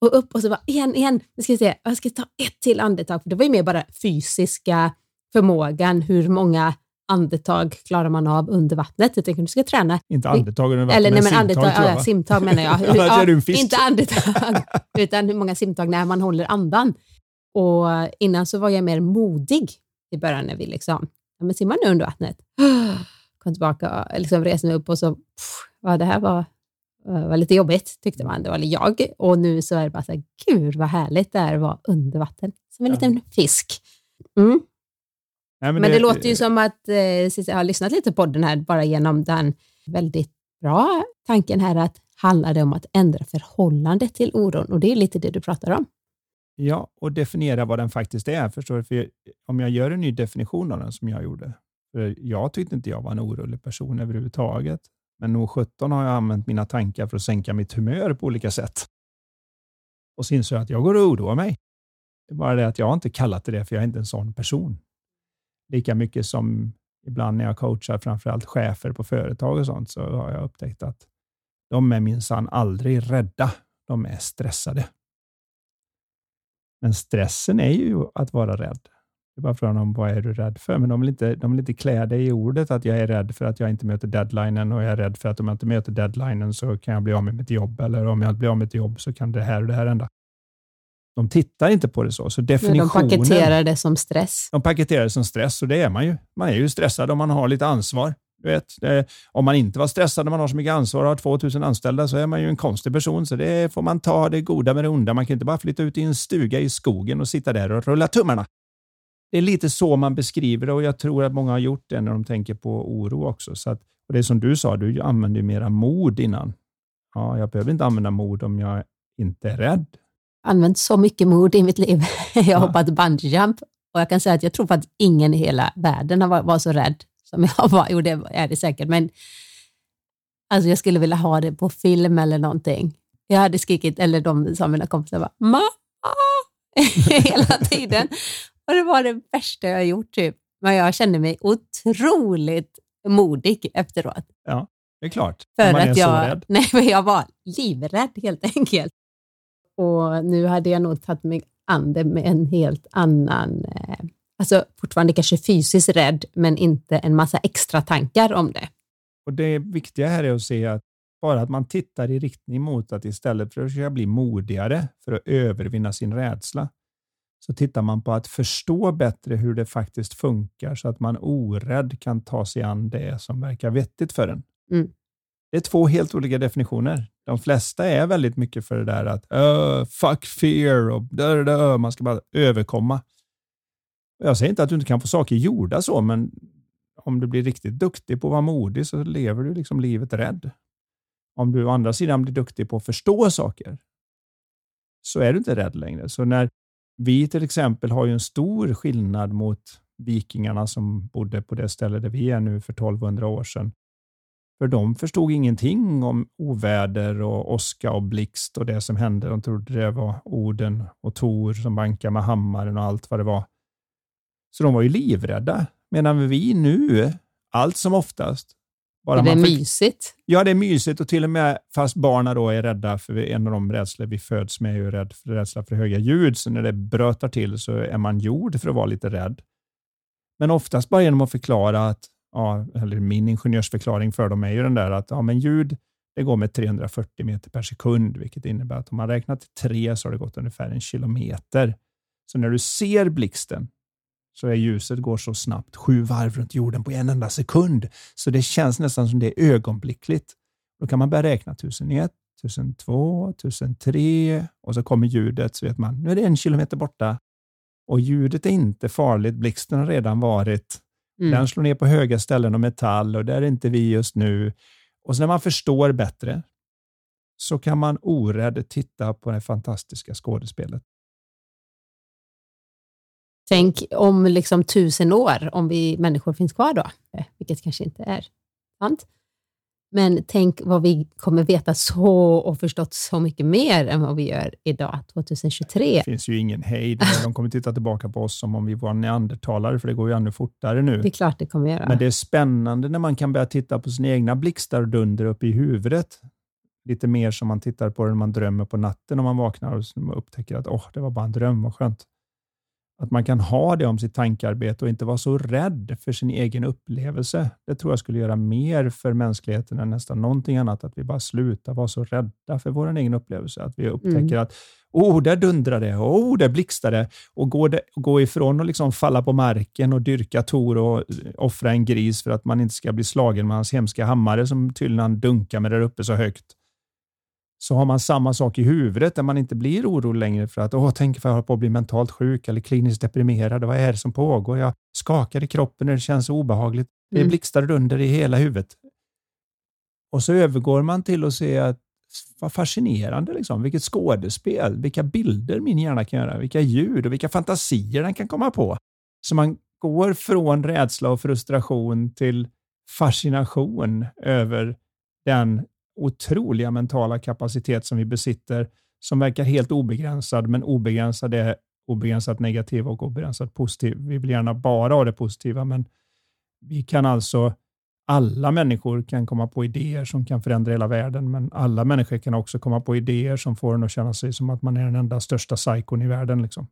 och upp och så bara igen, igen. Nu ska vi se, jag ska ta ett till andetag. För det var ju mer bara fysiska förmågan, hur många andetag klarar man av under vattnet. Jag tänkte du ska träna. Inte andetag under vattnet, Eller, nej, men andetag, simtag, ja, simtag menar jag. ja, inte andetag, utan hur många simtag när man håller andan. Och innan så var jag mer modig i början när vi liksom, ja, men simmar nu under vattnet. Kom tillbaka och liksom reste mig upp och så, pff, ja, det här var eh, var lite jobbigt tyckte man, det var jag. Och nu så är det bara så här, gud vad härligt det är att vara under vatten, som en ja. liten fisk. Mm. Nej, men, men det, det, låter ju som att eh, jag har lyssnat lite på den här bara genom den väldigt bra tanken här att handlar det om att ändra förhållandet till oron och det är lite det du pratar om. Ja, och definiera vad den faktiskt är. Förstår du? För om jag gör en ny definition av den som jag gjorde, för jag tyckte inte jag var en orolig person överhuvudtaget. Men nog 17 har jag använt mina tankar för att sänka mitt humör på olika sätt. Och så insåg jag att jag går och oroar mig. Det är bara det att jag inte kallat det det, för jag är inte en sån person. Lika mycket som ibland när jag coachar framförallt chefer på företag och sånt, så har jag upptäckt att de är minsann aldrig rädda. De är stressade. Men stressen är ju att vara rädd. Det är bara frågan om vad är du rädd för? Men de vill, inte, de vill inte klä dig i ordet att jag är rädd för att jag inte möter deadlinen och jag är rädd för att om jag inte möter deadlinen så kan jag bli av med mitt jobb eller om jag blir av med mitt jobb så kan det här och det här hända. De tittar inte på det så. så definitionen, de paketerar det som stress. De paketerar det som stress och det är man ju. Man är ju stressad om man har lite ansvar. Du vet, om man inte var stressad när man har så mycket ansvar och har 2000 anställda så är man ju en konstig person. Så det får man ta det goda med det onda. Man kan inte bara flytta ut i en stuga i skogen och sitta där och rulla tummarna. Det är lite så man beskriver det och jag tror att många har gjort det när de tänker på oro också. Så att, och det är som du sa, du använde mera mod innan. Ja, jag behöver inte använda mod om jag inte är rädd. Använt så mycket mod i mitt liv. Jag har ja. hoppat bungyjump och jag kan säga att jag tror att ingen i hela världen har varit så rädd som jag var. Jo, det är det säkert, men alltså jag skulle vilja ha det på film eller någonting. Jag hade skrikit, eller de sa mina kompisar, bara, mamma! hela tiden. Och det var det värsta jag gjort typ. Men jag kände mig otroligt modig efteråt. Ja, det är klart. För att jag, nej, men jag var livrädd helt enkelt. Och nu hade jag nog tagit mig an det med en helt annan, eh, alltså fortfarande kanske fysiskt rädd, men inte en massa extra tankar om det. Och Det viktiga här är att se att bara att man tittar i riktning mot att istället för att försöka bli modigare för att övervinna sin rädsla, så tittar man på att förstå bättre hur det faktiskt funkar så att man orädd kan ta sig an det som verkar vettigt för en. Mm. Det är två helt olika definitioner. De flesta är väldigt mycket för det där att uh, fuck fear och dö, dö, man ska bara överkomma. Jag säger inte att du inte kan få saker gjorda så, men om du blir riktigt duktig på att vara modig så lever du liksom livet rädd. Om du å andra sidan blir duktig på att förstå saker så är du inte rädd längre. Så när vi till exempel har ju en stor skillnad mot vikingarna som bodde på det ställe där vi är nu för 1200 år sedan. För de förstod ingenting om oväder och åska och blixt och det som hände. De trodde det var Oden och Tor som bankade med hammaren och allt vad det var. Så de var ju livrädda. Medan vi nu, allt som oftast, bara det är mysigt. Ja, det är mysigt och till och med fast barnen då är rädda för en av de rädslor vi föds med är ju rädd för, rädsla för höga ljud. Så när det brötar till så är man gjord för att vara lite rädd. Men oftast bara genom att förklara att, ja, eller min ingenjörsförklaring för dem är ju den där att ja, men ljud det går med 340 meter per sekund, vilket innebär att om man räknar till tre så har det gått ungefär en kilometer. Så när du ser blixten så är ljuset går så snabbt, sju varv runt jorden på en enda sekund. Så det känns nästan som det är ögonblickligt. Då kan man börja räkna 1001, 1002, 1003 och så kommer ljudet så vet man, nu är det en kilometer borta. Och ljudet är inte farligt, blixten har redan varit. Mm. Den slår ner på höga ställen och metall och där är inte vi just nu. Och så när man förstår bättre så kan man orädd titta på det fantastiska skådespelet. Tänk om liksom tusen år, om vi människor finns kvar då, eh, vilket kanske inte är sant. Men tänk vad vi kommer veta så och förstått så mycket mer än vad vi gör idag, 2023. Det finns ju ingen hejd. De kommer titta tillbaka på oss som om vi var neandertalare, för det går ju ännu fortare nu. Det är klart det kommer göra. Men det är spännande när man kan börja titta på sina egna blixtar och dunder uppe i huvudet. Lite mer som man tittar på det när man drömmer på natten och man vaknar och upptäcker att oh, det var bara en dröm, vad skönt. Att man kan ha det om sitt tankearbete och inte vara så rädd för sin egen upplevelse. Det tror jag skulle göra mer för mänskligheten än nästan någonting annat. Att vi bara slutar vara så rädda för vår egen upplevelse. Att vi upptäcker mm. att oh, där dundrar det, oh, där blixtrar det. Och gå, det, gå ifrån att liksom falla på marken och dyrka Tor och offra en gris för att man inte ska bli slagen med hans hemska hammare som tydligen dunkar med där uppe så högt så har man samma sak i huvudet där man inte blir orolig längre för att åh, tänk för jag håller på att bli mentalt sjuk eller kliniskt deprimerad. Vad är det som pågår? Jag skakar i kroppen när det känns obehagligt. Det mm. blixtar under i hela huvudet. Och så övergår man till att se att vad fascinerande, liksom. vilket skådespel, vilka bilder min hjärna kan göra, vilka ljud och vilka fantasier den kan komma på. Så man går från rädsla och frustration till fascination över den otroliga mentala kapacitet som vi besitter, som verkar helt obegränsad, men obegränsad är obegränsat negativ och obegränsat positiv. Vi vill gärna bara ha det positiva, men vi kan alltså alla människor kan komma på idéer som kan förändra hela världen, men alla människor kan också komma på idéer som får en att känna sig som att man är den enda största psykon i världen. Liksom.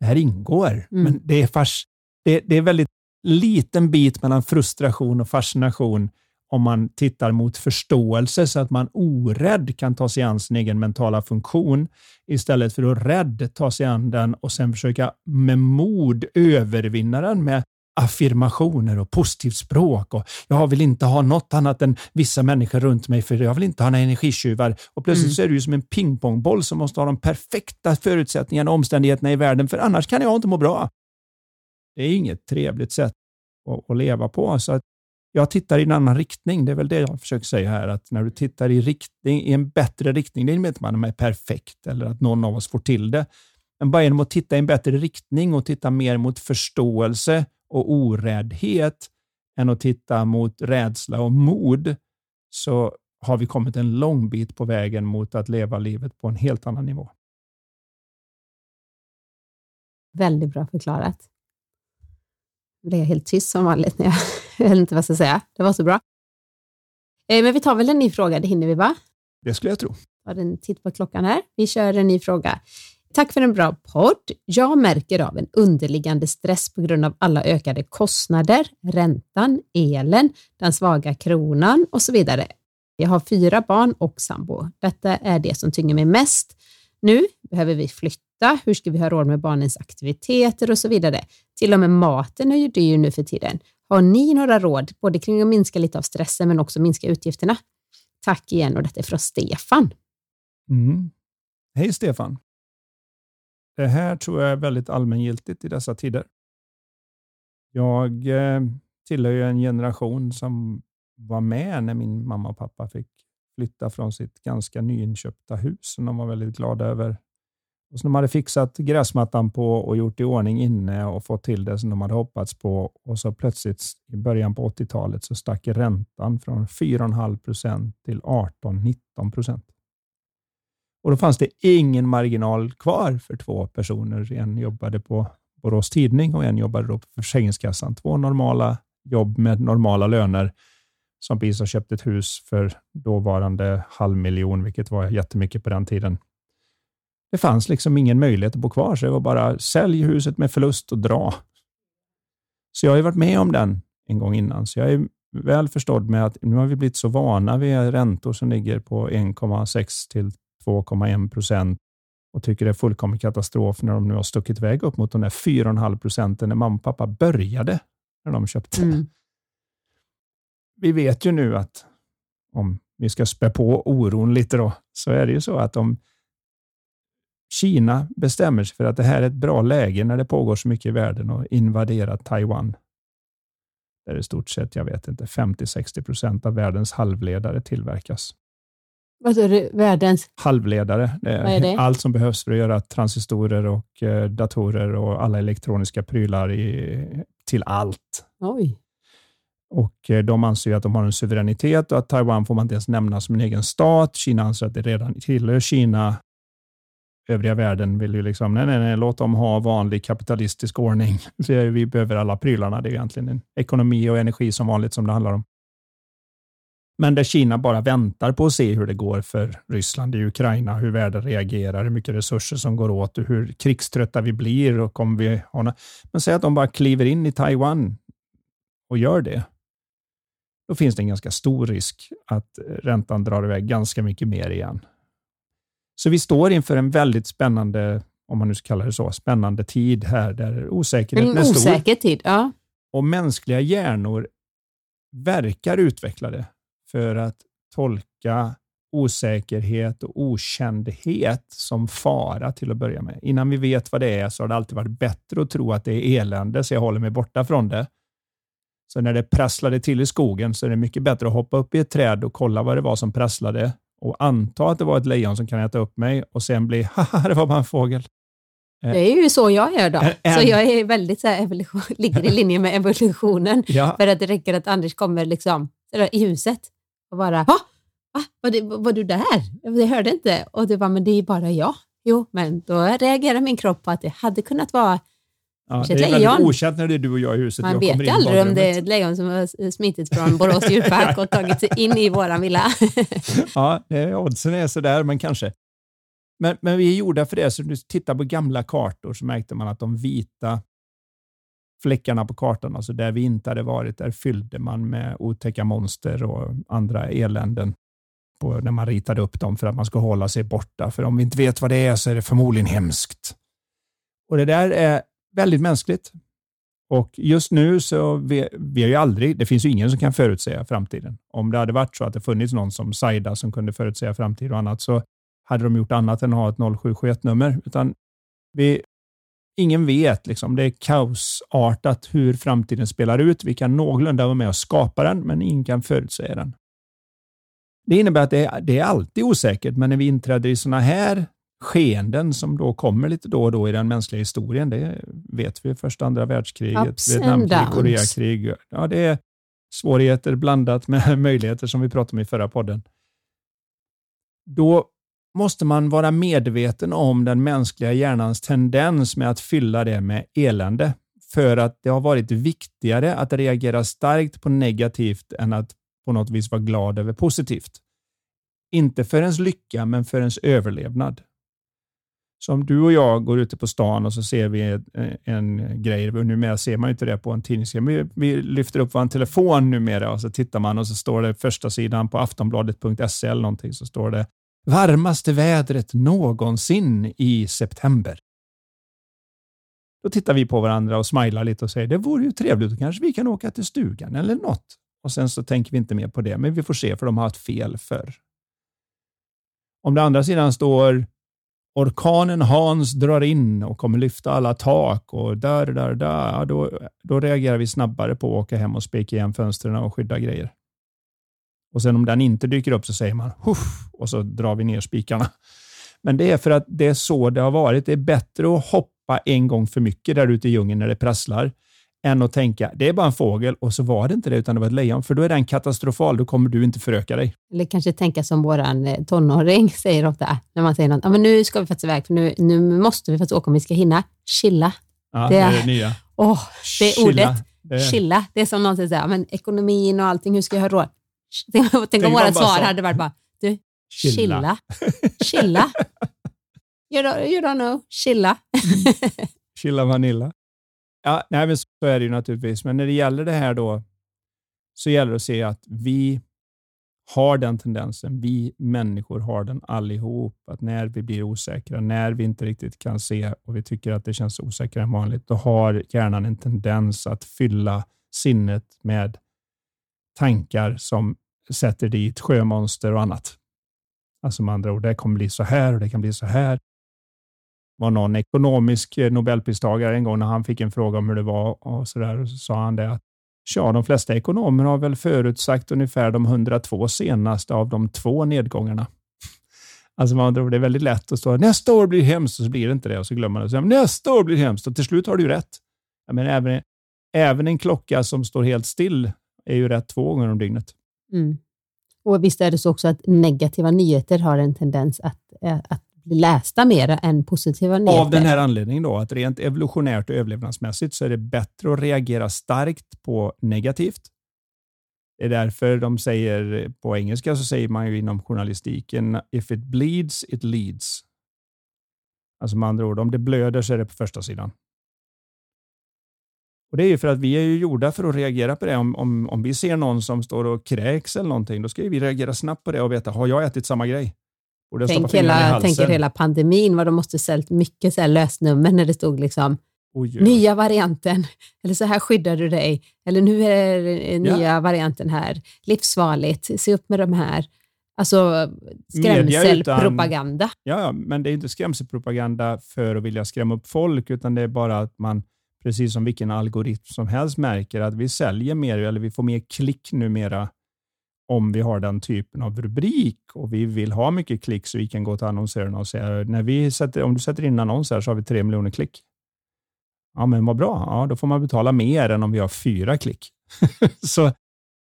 Det här ingår, mm. men det är, fars, det, det är väldigt liten bit mellan frustration och fascination om man tittar mot förståelse så att man orädd kan ta sig an sin egen mentala funktion istället för att rädd ta sig an den och sen försöka med mod övervinna den med affirmationer och positivt språk och jag vill inte ha något annat än vissa människor runt mig för jag vill inte ha några energitjuvar. Och plötsligt mm. så är du som en pingpongboll som måste ha de perfekta förutsättningarna och omständigheterna i världen för annars kan jag inte må bra. Det är inget trevligt sätt att, att leva på. Så att jag tittar i en annan riktning. Det är väl det jag försöker säga här, att när du tittar i, riktning, i en bättre riktning, det innebär inte att man är perfekt eller att någon av oss får till det. Men bara genom att titta i en bättre riktning och titta mer mot förståelse och oräddhet än att titta mot rädsla och mod, så har vi kommit en lång bit på vägen mot att leva livet på en helt annan nivå. Väldigt bra förklarat blev jag helt tyst som vanligt. När jag, jag vet inte vad jag ska säga. Det var så bra. Eh, men vi tar väl en ny fråga, det hinner vi va? Det skulle jag tro. har en titt på klockan här. Vi kör en ny fråga. Tack för en bra podd. Jag märker av en underliggande stress på grund av alla ökade kostnader, räntan, elen, den svaga kronan och så vidare. Jag har fyra barn och sambo. Detta är det som tynger mig mest. Nu behöver vi flytta. Hur ska vi ha råd med barnens aktiviteter och så vidare? Till och med maten är ju dyr nu för tiden. Har ni några råd, både kring att minska lite av stressen men också minska utgifterna? Tack igen och detta är från Stefan. Mm. Hej Stefan. Det här tror jag är väldigt allmängiltigt i dessa tider. Jag eh, tillhör ju en generation som var med när min mamma och pappa fick flytta från sitt ganska nyinköpta hus som de var väldigt glada över. Och så de hade fixat gräsmattan på och gjort i ordning inne och fått till det som de hade hoppats på. Och så plötsligt i början på 80-talet så stack räntan från 4,5 procent till 18-19 procent. Och då fanns det ingen marginal kvar för två personer. En jobbade på Borås Tidning och en jobbade då på Försäkringskassan. Två normala jobb med normala löner som precis har köpt ett hus för dåvarande halv miljon, vilket var jättemycket på den tiden. Det fanns liksom ingen möjlighet att bo kvar, så det var bara sälj huset med förlust och dra. Så jag har ju varit med om den en gång innan, så jag är väl förstådd med att nu har vi blivit så vana vid räntor som ligger på 1,6 till 2,1 procent och tycker det är fullkomlig katastrof när de nu har stuckit iväg upp mot de där 4,5 procenten när mamma och pappa började när de köpte. Mm. Vi vet ju nu att om vi ska spä på oron lite då, så är det ju så att om Kina bestämmer sig för att det här är ett bra läge när det pågår så mycket i världen och invadera Taiwan, där i stort sett, jag vet inte, 50-60 procent av världens halvledare tillverkas. Vad är det? Världens? Halvledare. Är, är? Allt som behövs för att göra transistorer och eh, datorer och alla elektroniska prylar i, till allt. Oj. Och eh, De anser att de har en suveränitet och att Taiwan får man inte ens nämna som en egen stat. Kina anser att det redan tillhör Kina. Övriga världen vill ju liksom, nej, nej, nej, låt dem ha vanlig kapitalistisk ordning. Vi behöver alla prylarna. Det är egentligen en ekonomi och energi som vanligt som det handlar om. Men där Kina bara väntar på att se hur det går för Ryssland i Ukraina, hur världen reagerar, hur mycket resurser som går åt och hur krigströtta vi blir. Och om vi har Men säg att de bara kliver in i Taiwan och gör det. Då finns det en ganska stor risk att räntan drar iväg ganska mycket mer igen. Så vi står inför en väldigt spännande, om man nu ska kalla det så, spännande tid här där osäkerheten är stor. Osäker tid, ja. Och mänskliga hjärnor verkar utvecklade för att tolka osäkerhet och okändhet som fara till att börja med. Innan vi vet vad det är så har det alltid varit bättre att tro att det är elände, så jag håller mig borta från det. Så när det prasslade till i skogen så är det mycket bättre att hoppa upp i ett träd och kolla vad det var som prasslade och anta att det var ett lejon som kan äta upp mig och sen bli, haha, det var bara en fågel. Det är ju så jag gör då. En, så jag är väldigt så här, evolution, ligger i linje med evolutionen. Ja. För att det räcker att Anders kommer liksom, i huset och bara, va? Var, det, var du där? Jag hörde inte. Och det var, men det är bara jag. Jo, men då reagerar min kropp på att det hade kunnat vara Ja, det är väldigt okänt när det är du och jag i huset. Man vet aldrig om det är ett lejon som har smitit från Borås djurpark och tagit sig in i våran villa. ja, oddsen är sådär, men kanske. Men, men vi är gjorda för det, så du tittar på gamla kartor så märkte man att de vita fläckarna på kartan, alltså där vi inte hade varit, där fyllde man med otäcka monster och andra eländen på, när man ritade upp dem för att man ska hålla sig borta. För om vi inte vet vad det är så är det förmodligen hemskt. Och det där är väldigt mänskligt. Och just nu så vi, vi har ju aldrig, det finns ju ingen som kan förutsäga framtiden. Om det hade varit så att det funnits någon som Saida som kunde förutsäga framtid och annat så hade de gjort annat än att ha ett 0771-nummer. Utan vi, ingen vet. Liksom. Det är kaosartat hur framtiden spelar ut. Vi kan någorlunda vara med och skapa den, men ingen kan förutsäga den. Det innebär att det är, det är alltid osäkert, men när vi inträder i sådana här skeenden som då kommer lite då och då i den mänskliga historien. Det vet vi. Första andra världskriget, Vietnamkrig, Koreakrig. Ja, det är svårigheter blandat med möjligheter som vi pratade om i förra podden. Då måste man vara medveten om den mänskliga hjärnans tendens med att fylla det med elände. För att det har varit viktigare att reagera starkt på negativt än att på något vis vara glad över positivt. Inte för ens lycka, men för ens överlevnad. Så om du och jag går ute på stan och så ser vi en, eh, en grej, numera ser man ju inte det på en tidning, vi, vi lyfter upp vår telefon numera och så tittar man och så står det första sidan på aftonbladet.se eller någonting, så står det varmaste vädret någonsin i september. Då tittar vi på varandra och smilar lite och säger det vore ju trevligt, då kanske vi kan åka till stugan eller något. Och sen så tänker vi inte mer på det, men vi får se för de har haft fel förr. Om det andra sidan står orkanen Hans drar in och kommer lyfta alla tak och där, där, där, då, då reagerar vi snabbare på att åka hem och spika igen fönstren och skydda grejer. Och sen om den inte dyker upp så säger man Huff! och så drar vi ner spikarna. Men det är för att det är så det har varit. Det är bättre att hoppa en gång för mycket där ute i djungeln när det prasslar än att tänka det är bara en fågel och så var det inte det utan det var ett lejon. För då är den katastrofal. Då kommer du inte föröka dig. Eller kanske tänka som vår eh, tonåring säger ofta när man säger något. Men nu ska vi faktiskt iväg för nu, nu måste vi faktiskt åka om vi ska hinna. Chilla. Ja, det är det nya. Åh, det är ordet. Det Chilla. Det är som någon säger, men ekonomin och allting, hur ska jag ha råd? Tänk, tänk om vårt svar hade varit bara, du, chilla. Chilla. You, don't, you don't know, chilla. chilla Vanilla. Ja, nej, men så är det ju naturligtvis. Men när det gäller det här då, så gäller det att se att vi har den tendensen. Vi människor har den allihop. Att när vi blir osäkra, när vi inte riktigt kan se och vi tycker att det känns osäkrare än vanligt, då har hjärnan en tendens att fylla sinnet med tankar som sätter dit sjömonster och annat. Alltså med andra ord, det kommer bli så här och det kan bli så här var någon ekonomisk eh, nobelpristagare en gång när han fick en fråga om hur det var och så där, så sa han det att ja, de flesta ekonomer har väl förutsagt ungefär de 102 senaste av de två nedgångarna. Alltså man tror det är väldigt lätt att stå nästa år blir det hemskt och så blir det inte det och så glömmer man det. Så, nästa år blir det hemskt och till slut har du ju rätt. Men även, även en klocka som står helt still är ju rätt två gånger om dygnet. Mm. Och visst är det så också att negativa nyheter har en tendens att, eh, att bli lästa mer än positiva nyheter. Av den här anledningen då, att rent evolutionärt och överlevnadsmässigt så är det bättre att reagera starkt på negativt. Det är därför de säger, på engelska så säger man ju inom journalistiken, if it bleeds, it leads. Alltså med andra ord, om det blöder så är det på första sidan. Och Det är ju för att vi är ju gjorda för att reagera på det. Om, om, om vi ser någon som står och kräks eller någonting, då ska vi reagera snabbt på det och veta, har jag ätit samma grej? Tänk hela, tänker hela pandemin, vad de måste sälja mycket så här lösnummer när det stod liksom Oj, nya varianten, eller så här skyddar du dig, eller nu är det nya ja. varianten här, livsfarligt, se upp med de här. Alltså skrämselpropaganda. Utan, ja, men det är inte skrämselpropaganda för att vilja skrämma upp folk, utan det är bara att man, precis som vilken algoritm som helst, märker att vi säljer mer, eller vi får mer klick numera om vi har den typen av rubrik och vi vill ha mycket klick så vi kan gå till annonsörerna och säga när vi sätter, om du sätter in annons här så har vi tre miljoner klick. Ja, men vad bra. Ja, då får man betala mer än om vi har fyra klick. så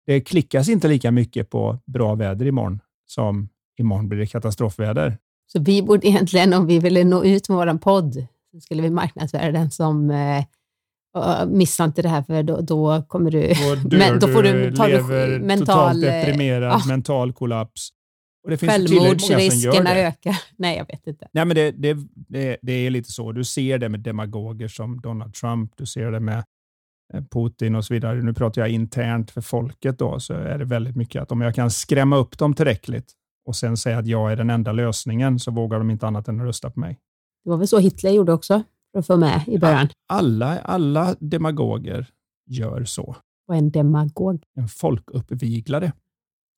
det klickas inte lika mycket på bra väder imorgon som imorgon blir det katastrofväder. Så vi borde egentligen, om vi ville nå ut med vår podd, så skulle vi marknadsföra den som eh, missa inte det här för då, då kommer du... Då, dör men, då får du, tar lever du mental, totalt deprimerad, ja. mental kollaps. Och det finns Självmordsriskerna ökar. Nej, jag vet inte. Nej, men det, det, det, det, är lite så. Du ser det med demagoger som Donald Trump, du ser det med eh, Putin och så vidare. Nu pratar jag internt för folket då, så är det väldigt mycket att om jag kan skrämma upp dem tillräckligt och sen säga att jag är den enda lösningen så vågar de inte annat än att rösta på mig. Det var väl så Hitler gjorde också? För att få med i början? Alla, alla demagoger gör så. Är en demagog? En folkuppviglare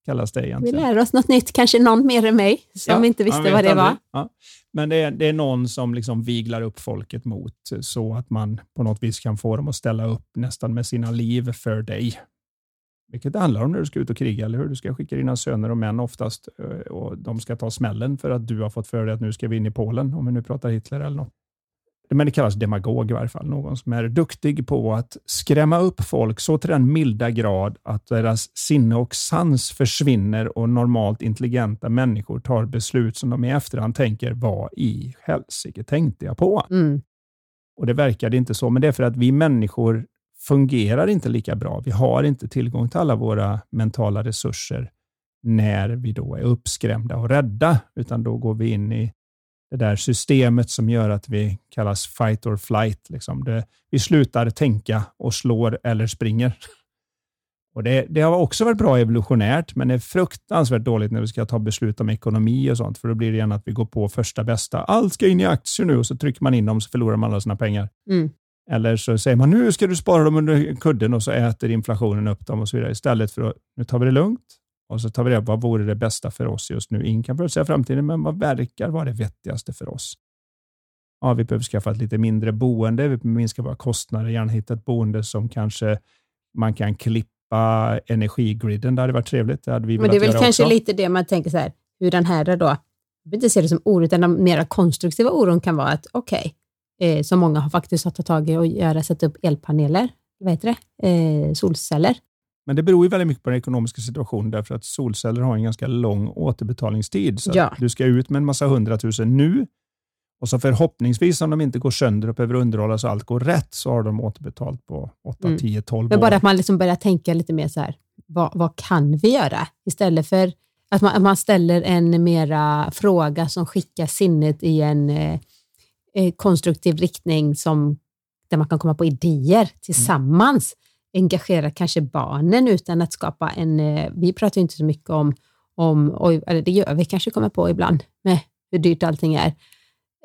kallas det egentligen. Vi lär oss något nytt, kanske någon mer än mig som ja, inte visste vad det var. Ja. Men det är, det är någon som liksom viglar upp folket mot så att man på något vis kan få dem att ställa upp nästan med sina liv för dig. Vilket det handlar om när du ska ut och kriga, eller hur? Du ska skicka dina söner och män oftast eh, och de ska ta smällen för att du har fått för dig att nu ska vi in i Polen, om vi nu pratar Hitler eller något men det kallas demagog i varje fall, någon som är duktig på att skrämma upp folk så till den milda grad att deras sinne och sans försvinner och normalt intelligenta människor tar beslut som de i efterhand tänker, vad i helsike tänkte jag på? Mm. Och Det verkade inte så, men det är för att vi människor fungerar inte lika bra. Vi har inte tillgång till alla våra mentala resurser när vi då är uppskrämda och rädda, utan då går vi in i det där systemet som gör att vi kallas fight or flight. Liksom. Det, vi slutar tänka och slår eller springer. Och det, det, har också varit bra evolutionärt, men det är fruktansvärt dåligt när vi ska ta beslut om ekonomi och sånt, för då blir det gärna att vi går på första bästa. Allt ska in i aktier nu och så trycker man in dem så förlorar man alla sina pengar. Mm. Eller så säger man nu ska du spara dem under kudden och så äter inflationen upp dem och så vidare. Istället för att nu tar vi det lugnt och så tar vi reda på vad vore det bästa för oss just nu. Ingen kan förutsäga framtiden, men vad verkar vara det vettigaste för oss? Ja, vi behöver skaffa ett lite mindre boende. Vi behöver minska våra kostnader. Gärna hitta ett boende som kanske man kan klippa energigriden. Det hade varit trevligt. Det hade vi men det är väl kanske också. lite det man tänker så här, hur den här då, jag vill inte se det som oro, utan den mera konstruktiva oron kan vara att okej, okay, eh, som många har faktiskt har tagit tag i och göra, sätta upp elpaneler, vad heter det, eh, solceller. Men det beror ju väldigt mycket på den ekonomiska situationen därför att solceller har en ganska lång återbetalningstid. Så ja. Du ska ut med en massa hundratusen nu och så förhoppningsvis om de inte går sönder och behöver underhållas och allt går rätt så har de återbetalt på 8, mm. 10, 12 år. Men bara att man liksom börjar tänka lite mer så här, vad, vad kan vi göra? Istället för att man, att man ställer en mera fråga som skickar sinnet i en eh, eh konstruktiv riktning som, där man kan komma på idéer tillsammans. Mm engagera kanske barnen utan att skapa en... Eh, vi pratar inte så mycket om, om eller det gör vi kanske kommer på ibland, med hur dyrt allting är.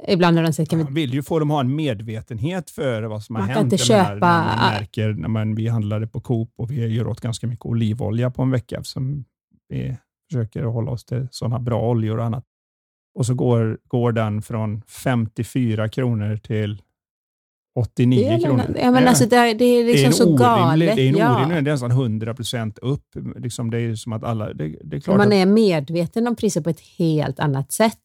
Ibland när de säger, kan vi... Man vill ju få dem att ha en medvetenhet för vad som man har hänt. Man kan inte köpa... När man märker, när man, vi handlade på Coop och vi gör åt ganska mycket olivolja på en vecka eftersom vi försöker hålla oss till sådana bra oljor och annat. Och så går, går den från 54 kronor till 89 det är, kronor. Ja, men alltså det, det är liksom det är så galet. Det är en ja. orimlig, det är nästan 100 procent upp. Liksom det är som att alla... Det, det är klart man att, är medveten om priser på ett helt annat sätt.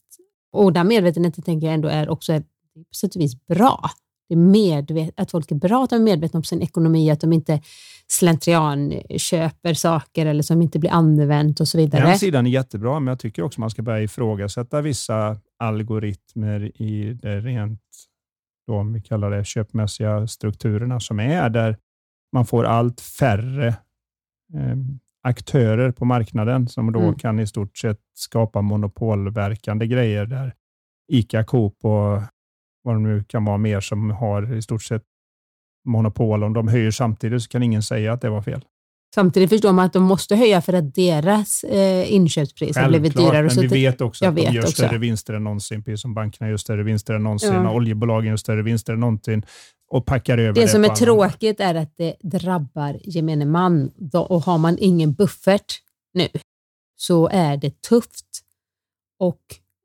Och den medvetenheten tänker jag ändå är också på sätt och vis bra. Det är medvet, att folk är bra att de är medvetna om sin ekonomi, att de inte slentrian köper saker eller som inte blir använt och så vidare. Den sidan är jättebra, men jag tycker också man ska börja ifrågasätta vissa algoritmer i det rent då, om vi kallar det köpmässiga strukturerna som är där man får allt färre eh, aktörer på marknaden som då mm. kan i stort sett skapa monopolverkande grejer där ICA, Coop och vad det nu kan vara mer som har i stort sett monopol. Om de höjer samtidigt så kan ingen säga att det var fel. Samtidigt förstår man att de måste höja för att deras eh, inköpspris har blivit dyrare. men vi vet också att de gör också. större vinster än någonsin, precis som bankerna gör större vinster än någonsin ja. och oljebolagen gör större vinster än någonsin och packar över det. Det som är tråkigt är att det drabbar gemene man och har man ingen buffert nu så är det tufft. Och,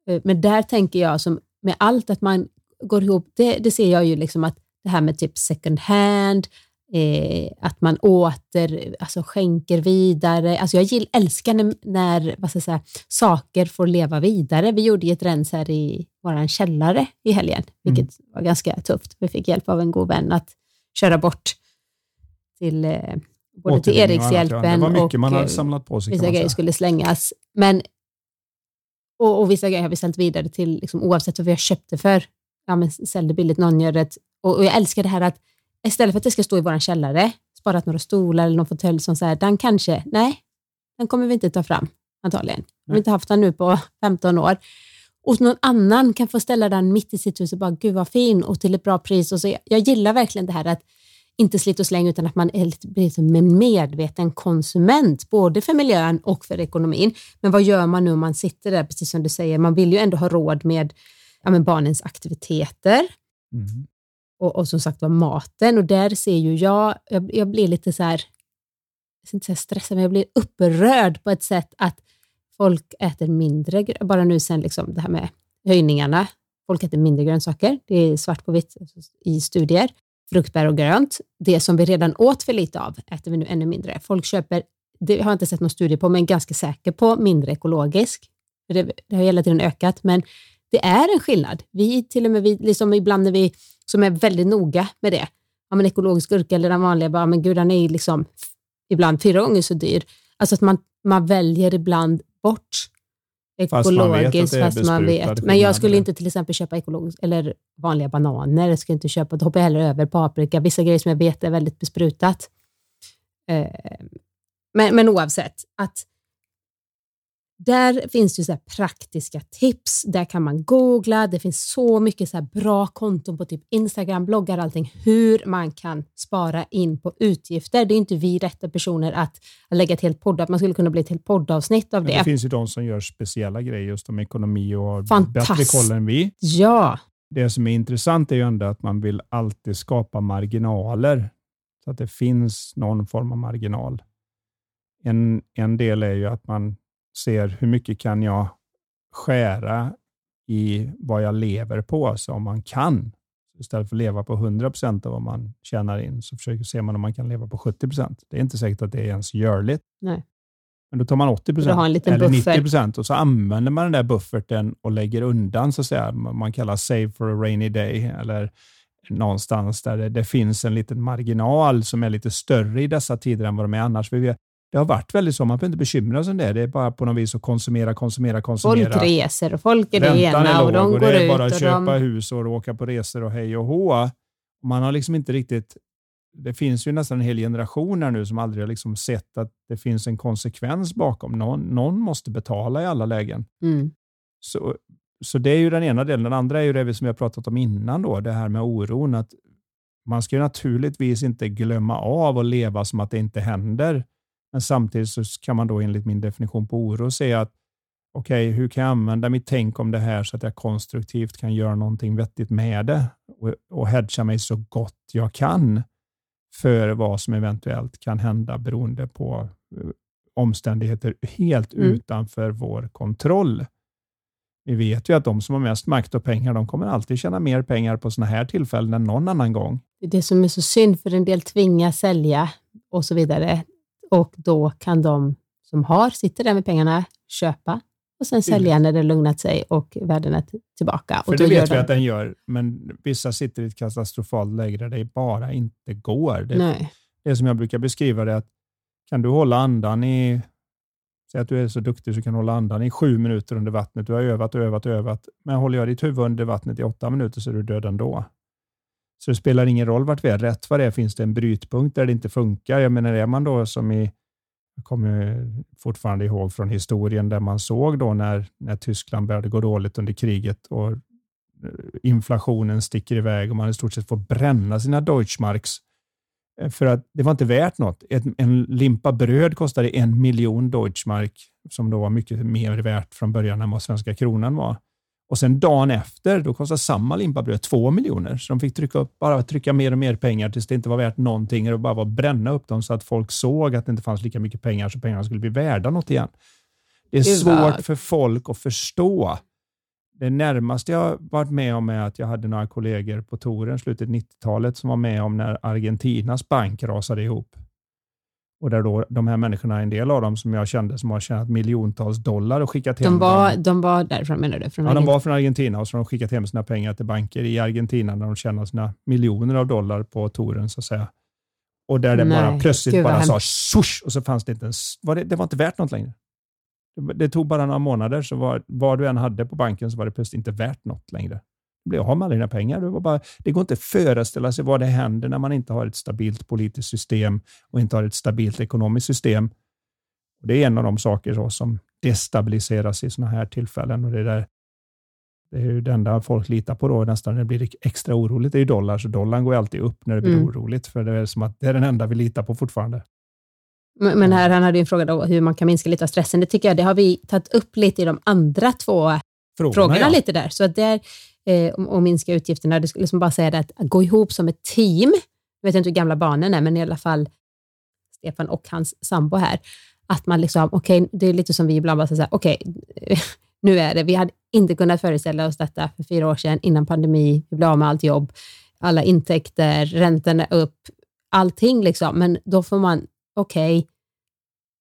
eh, men där tänker jag som med allt att man går ihop, det, det ser jag ju liksom att det här med typ second hand, Eh, att man åter alltså skänker vidare. Alltså jag gill, älskar när, när vad ska jag säga, saker får leva vidare. Vi gjorde ett rens här i vår källare i helgen, vilket mm. var ganska tufft. Vi fick hjälp av en god vän att köra bort till eh, både till Erikshjälpen och, det var mycket man hade eh, samlat på sig. Vissa grejer skulle slängas. Men, och, och, vissa grejer har vi ställt vidare till, liksom, oavsett vad vi har köpt det för. Ja, men sälj det billigt, någon gör det. Och, och jag älskar det här att istället för att det ska stå i vår källare, sparat några stolar eller någon fåtölj som så här, den kanske, nej, den kommer vi inte ta fram antagligen. Vi har inte haft den nu på 15 år. Och någon annan kan få ställa den mitt i sitt hus och bara, gud vad fin och till ett bra pris. Och så, jag gillar verkligen det här att inte slit och släng utan att man är blir som en medveten konsument, både för miljön och för ekonomin. Men vad gör man nu om man sitter där, precis som du säger, man vill ju ändå ha råd med ja, barnens aktiviteter. Mm och, och som sagt var maten och där ser ju jag, jag, jag blir lite så här, jag ska inte säga stressad, men jag blir upprörd på ett sätt att folk äter mindre, bara nu sen liksom det här med höjningarna, folk äter mindre grönsaker, det är svart på vitt i studier, fruktbär och grönt. Det som vi redan åt för lite av äter vi nu ännu mindre. Folk köper, det har jag inte sett någon studie på, men ganska säker på mindre ekologisk. Det, det har hela tiden ökat, men det är en skillnad. Vi till och med, vi, liksom ibland när vi som är väldigt noga med det. Ja, men ekologisk gurka eller den vanliga, bara, men gud, den är liksom ibland fyra gånger så dyr. Alltså att man, man väljer ibland bort ekologiskt fast man vet. Fast man vet. Men jag skulle inte till exempel köpa ekologiskt eller vanliga bananer. Jag skulle inte köpa, då hoppar jag hellre över paprika. Vissa grejer som jag vet är väldigt besprutat. Eh, men, men oavsett, att där finns det så praktiska tips. Där kan man googla. Det finns så mycket så bra konton på typ Instagram, bloggar, allting. Hur man kan spara in på utgifter. Det är inte vi rätta personer att lägga ett helt podd. Man skulle kunna bli ett helt poddavsnitt av det. Men det finns ju de som gör speciella grejer just om ekonomi och har bättre koll än vi. Ja. Det som är intressant är ju ändå att man vill alltid skapa marginaler så att det finns någon form av marginal. En, en del är ju att man ser hur mycket kan jag skära i vad jag lever på, så om man kan. Istället för att leva på 100 procent av vad man tjänar in, så försöker se man om man kan leva på 70 procent. Det är inte säkert att det är ens görligt. Nej. Men då tar man 80 procent eller 90 procent och så använder man den där bufferten och lägger undan, så att säga. Man kallar save for a rainy day eller någonstans där det, det, finns en liten marginal som är lite större i dessa tider än vad de är annars. Vi vet, det har varit väldigt så. Man behöver inte bekymra sig om det. Det är bara på något vis att konsumera, konsumera, konsumera. Folk reser och folk är det ena är och de och går ut. Det är bara att köpa de... hus och åka på resor och hej och hå. Man har liksom inte riktigt... Det finns ju nästan en hel generation här nu som aldrig har liksom sett att det finns en konsekvens bakom. Någon, någon måste betala i alla lägen. Mm. Så, så det är ju den ena delen. Den andra är ju det som vi har pratat om innan, då, det här med oron. Att man ska naturligtvis inte glömma av att leva som att det inte händer. Men samtidigt så kan man då enligt min definition på oro säga att okej, okay, hur kan jag använda mitt tänk om det här så att jag konstruktivt kan göra någonting vettigt med det och, och hedga mig så gott jag kan för vad som eventuellt kan hända beroende på uh, omständigheter helt mm. utanför vår kontroll. Vi vet ju att de som har mest makt och pengar, de kommer alltid tjäna mer pengar på sådana här tillfällen än någon annan gång. Det är det som är så synd, för en del tvingas sälja och så vidare och då kan de som har, sitter där med pengarna, köpa och sen sälja när det lugnat sig och världen är tillbaka. För och det vet vi att den gör, men vissa sitter i ett katastrofalt läge där det bara inte går. Det, Nej. det som jag brukar beskriva det att kan du hålla andan i, säg att du är så duktig så kan du hålla andan i sju minuter under vattnet. Du har övat, övat, övat, men håller jag ditt huvud under vattnet i åtta minuter så är du död ändå. Så det spelar ingen roll vart vi är. Rätt vad det är finns det en brytpunkt där det inte funkar. Jag menar, är man då som i, jag kommer fortfarande ihåg från historien där man såg då när, när Tyskland började gå dåligt under kriget och eh, inflationen sticker iväg och man i stort sett får bränna sina Deutschmarks eh, för att det var inte värt något. en limpa bröd kostade en miljon Deutschmark som då var mycket mer värt från början än vad svenska kronan var. Och sen dagen efter, då kostade samma limpabröd två miljoner. Så de fick trycka, upp, bara trycka mer och mer pengar tills det inte var värt någonting. Och bara var bränna upp dem så att folk såg att det inte fanns lika mycket pengar så pengarna skulle bli värda något igen. Det är svårt för folk att förstå. Det närmaste jag varit med om är att jag hade några kollegor på touren slutet 90-talet som var med om när Argentinas bank rasade ihop. Och där då de här människorna, en del av dem som jag kände som har tjänat miljontals dollar och skickat hem de var, dem. De var därifrån menar du? Från ja, de var från Argentina och så har de skickat hem sina pengar till banker i Argentina när de tjänar sina miljoner av dollar på touren så att säga. Och där det Nej, bara plötsligt bara sa swoosh och så fanns det inte ens, var det, det var inte värt något längre. Det, det tog bara några månader så var, vad du än hade på banken så var det plötsligt inte värt något längre blir av med alla dina pengar. Det, var bara, det går inte att föreställa sig vad det händer när man inte har ett stabilt politiskt system och inte har ett stabilt ekonomiskt system. Och det är en av de saker som destabiliseras i sådana här tillfällen. Och det, är där, det är ju det enda folk litar på då, nästan när det blir extra oroligt, det är ju dollar. Så dollarn går alltid upp när det blir mm. oroligt, för det är som att det är den enda vi litar på fortfarande. Men här, han hade ju en fråga då, hur man kan minska lite av stressen. Det tycker jag, det har vi tagit upp lite i de andra två frågorna, frågorna ja. lite där. Så att där, eh, och minska utgifterna. Det skulle liksom bara säga det att, att gå ihop som ett team. Jag vet inte hur gamla barnen är, men i alla fall Stefan och hans sambo här. Att man liksom, okej, okay, det är lite som vi ibland bara säger, okej, okay, nu är det. Vi hade inte kunnat föreställa oss detta för fyra år sedan innan pandemi. Vi blev av med allt jobb, alla intäkter, räntorna upp, allting liksom. Men då får man, okej, okay,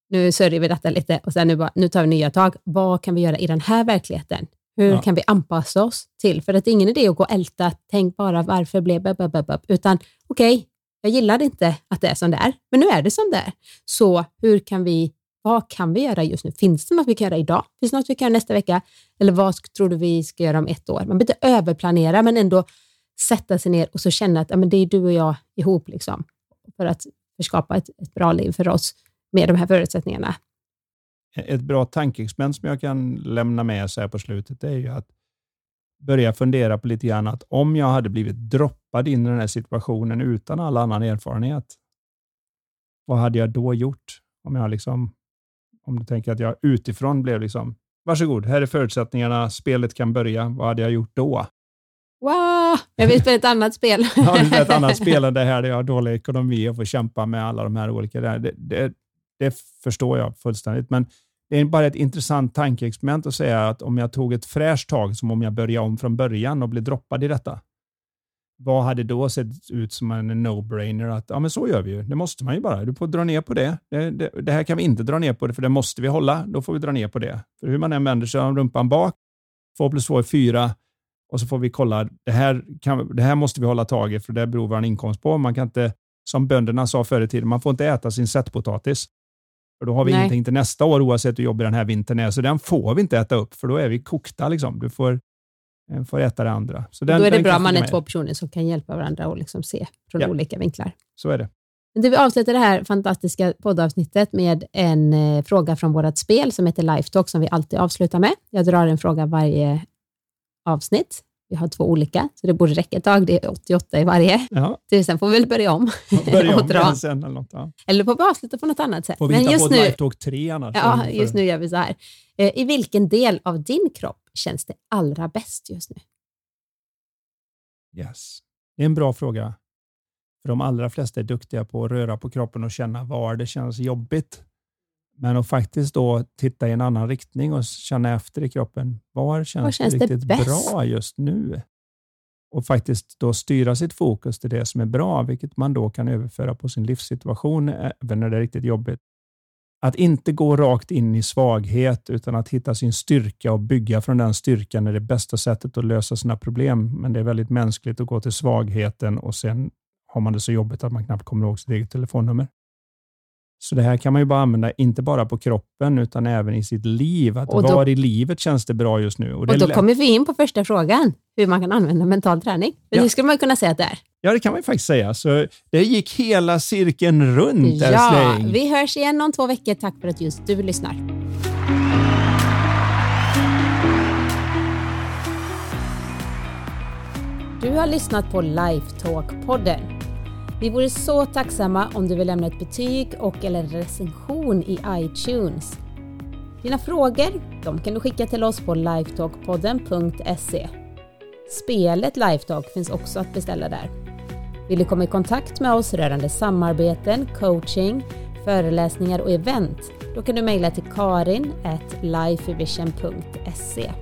nu sörjer vi detta lite och sen nu, bara, nu tar vi nya tag. Vad kan vi göra i den här verkligheten? Hur ja. kan vi anpassa oss till? För det är ingen idé att gå och älta, tänk bara varför blev det, utan okej, okay, jag gillade inte att det är som det är, men nu är det som det är. Så hur kan vi, vad kan vi göra just nu? Finns det något vi kan göra idag? Finns det något vi kan göra nästa vecka? Eller vad tror du vi ska göra om ett år? Man behöver inte överplanera, men ändå sätta sig ner och så känna att ja, men det är du och jag ihop liksom, för att skapa ett, ett bra liv för oss med de här förutsättningarna. Ett bra tankeexperiment som jag kan lämna med så här på slutet är ju att börja fundera på lite grann att om jag hade blivit droppad in i den här situationen utan all annan erfarenhet, vad hade jag då gjort? Om jag liksom, om du tänker att jag utifrån blev liksom, varsågod, här är förutsättningarna, spelet kan börja, vad hade jag gjort då? Wow, jag vill spela ett annat spel. ja, ett annat spel än det här där jag har dålig ekonomi och får kämpa med alla de här olika. Det, det, det förstår jag fullständigt, men det är bara ett intressant tankeexperiment att säga att om jag tog ett fräscht tag, som om jag började om från början och blev droppad i detta, vad hade då sett ut som en no-brainer? Att ja, men så gör vi ju. Det måste man ju bara. Du får dra ner på det. Det, det. det, här kan vi inte dra ner på, det, för det måste vi hålla. Då får vi dra ner på det. För hur man än vänder sig om rumpan bak, två plus två är fyra och så får vi kolla. Det här, kan, det här måste vi hålla tag i, för det beror vår inkomst på. Man kan inte, som bönderna sa förr i tiden, man får inte äta sin sättpotatis. För då har vi Nej. ingenting till nästa år oavsett hur jobbig den här vintern är. Så den får vi inte äta upp, för då är vi kokta. Liksom. Du får, eh, får äta det andra. Så den, då är det bra om man är med. två personer som kan hjälpa varandra och liksom se från ja. olika vinklar. Så är det. Vi avslutar det här fantastiska poddavsnittet med en eh, fråga från vårt spel som heter Lifetalk som vi alltid avslutar med. Jag drar en fråga varje avsnitt. Vi har två olika, så det borde räcka ett tag. Det är 88 i varje. Ja. Sen får vi väl börja om. Börja om dra. Sen eller, något, ja. eller får vi avsluta på något annat sätt. Får vi hitta just på nu, ett Talk 3 annars? Ja, just nu gör vi så här. Eh, I vilken del av din kropp känns det allra bäst just nu? Yes. Det är en bra fråga. För de allra flesta är duktiga på att röra på kroppen och känna var det känns jobbigt. Men att faktiskt då titta i en annan riktning och känna efter i kroppen. Var känns, var känns det riktigt det bra just nu? Och faktiskt då styra sitt fokus till det som är bra, vilket man då kan överföra på sin livssituation, även när det är riktigt jobbigt. Att inte gå rakt in i svaghet, utan att hitta sin styrka och bygga från den styrkan är det bästa sättet att lösa sina problem. Men det är väldigt mänskligt att gå till svagheten och sen har man det så jobbigt att man knappt kommer ihåg sitt eget telefonnummer. Så det här kan man ju bara använda, inte bara på kroppen, utan även i sitt liv. Att då, var i livet känns det bra just nu? Och, och då kommer vi in på första frågan, hur man kan använda mental träning. ja. det skulle man kunna säga att det är. Ja, det kan man faktiskt säga. Så det gick hela cirkeln runt, Ja, vi hörs igen om två veckor. Tack för att just du lyssnar. Du har lyssnat på Lifetalk-podden. Vi vore så tacksamma om du vill lämna ett betyg och eller recension i iTunes. Dina frågor de kan du skicka till oss på lifetalkpodden.se. Spelet Lifetalk finns också att beställa där. Vill du komma i kontakt med oss rörande samarbeten, coaching, föreläsningar och event? Då kan du mejla till karin lifevision.se.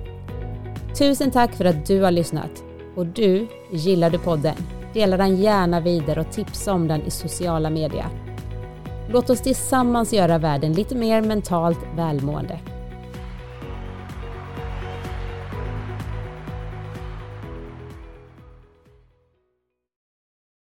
Tusen tack för att du har lyssnat och du, gillar du podden? Dela den gärna vidare och tipsa om den i sociala medier. Låt oss tillsammans göra världen lite mer mentalt välmående.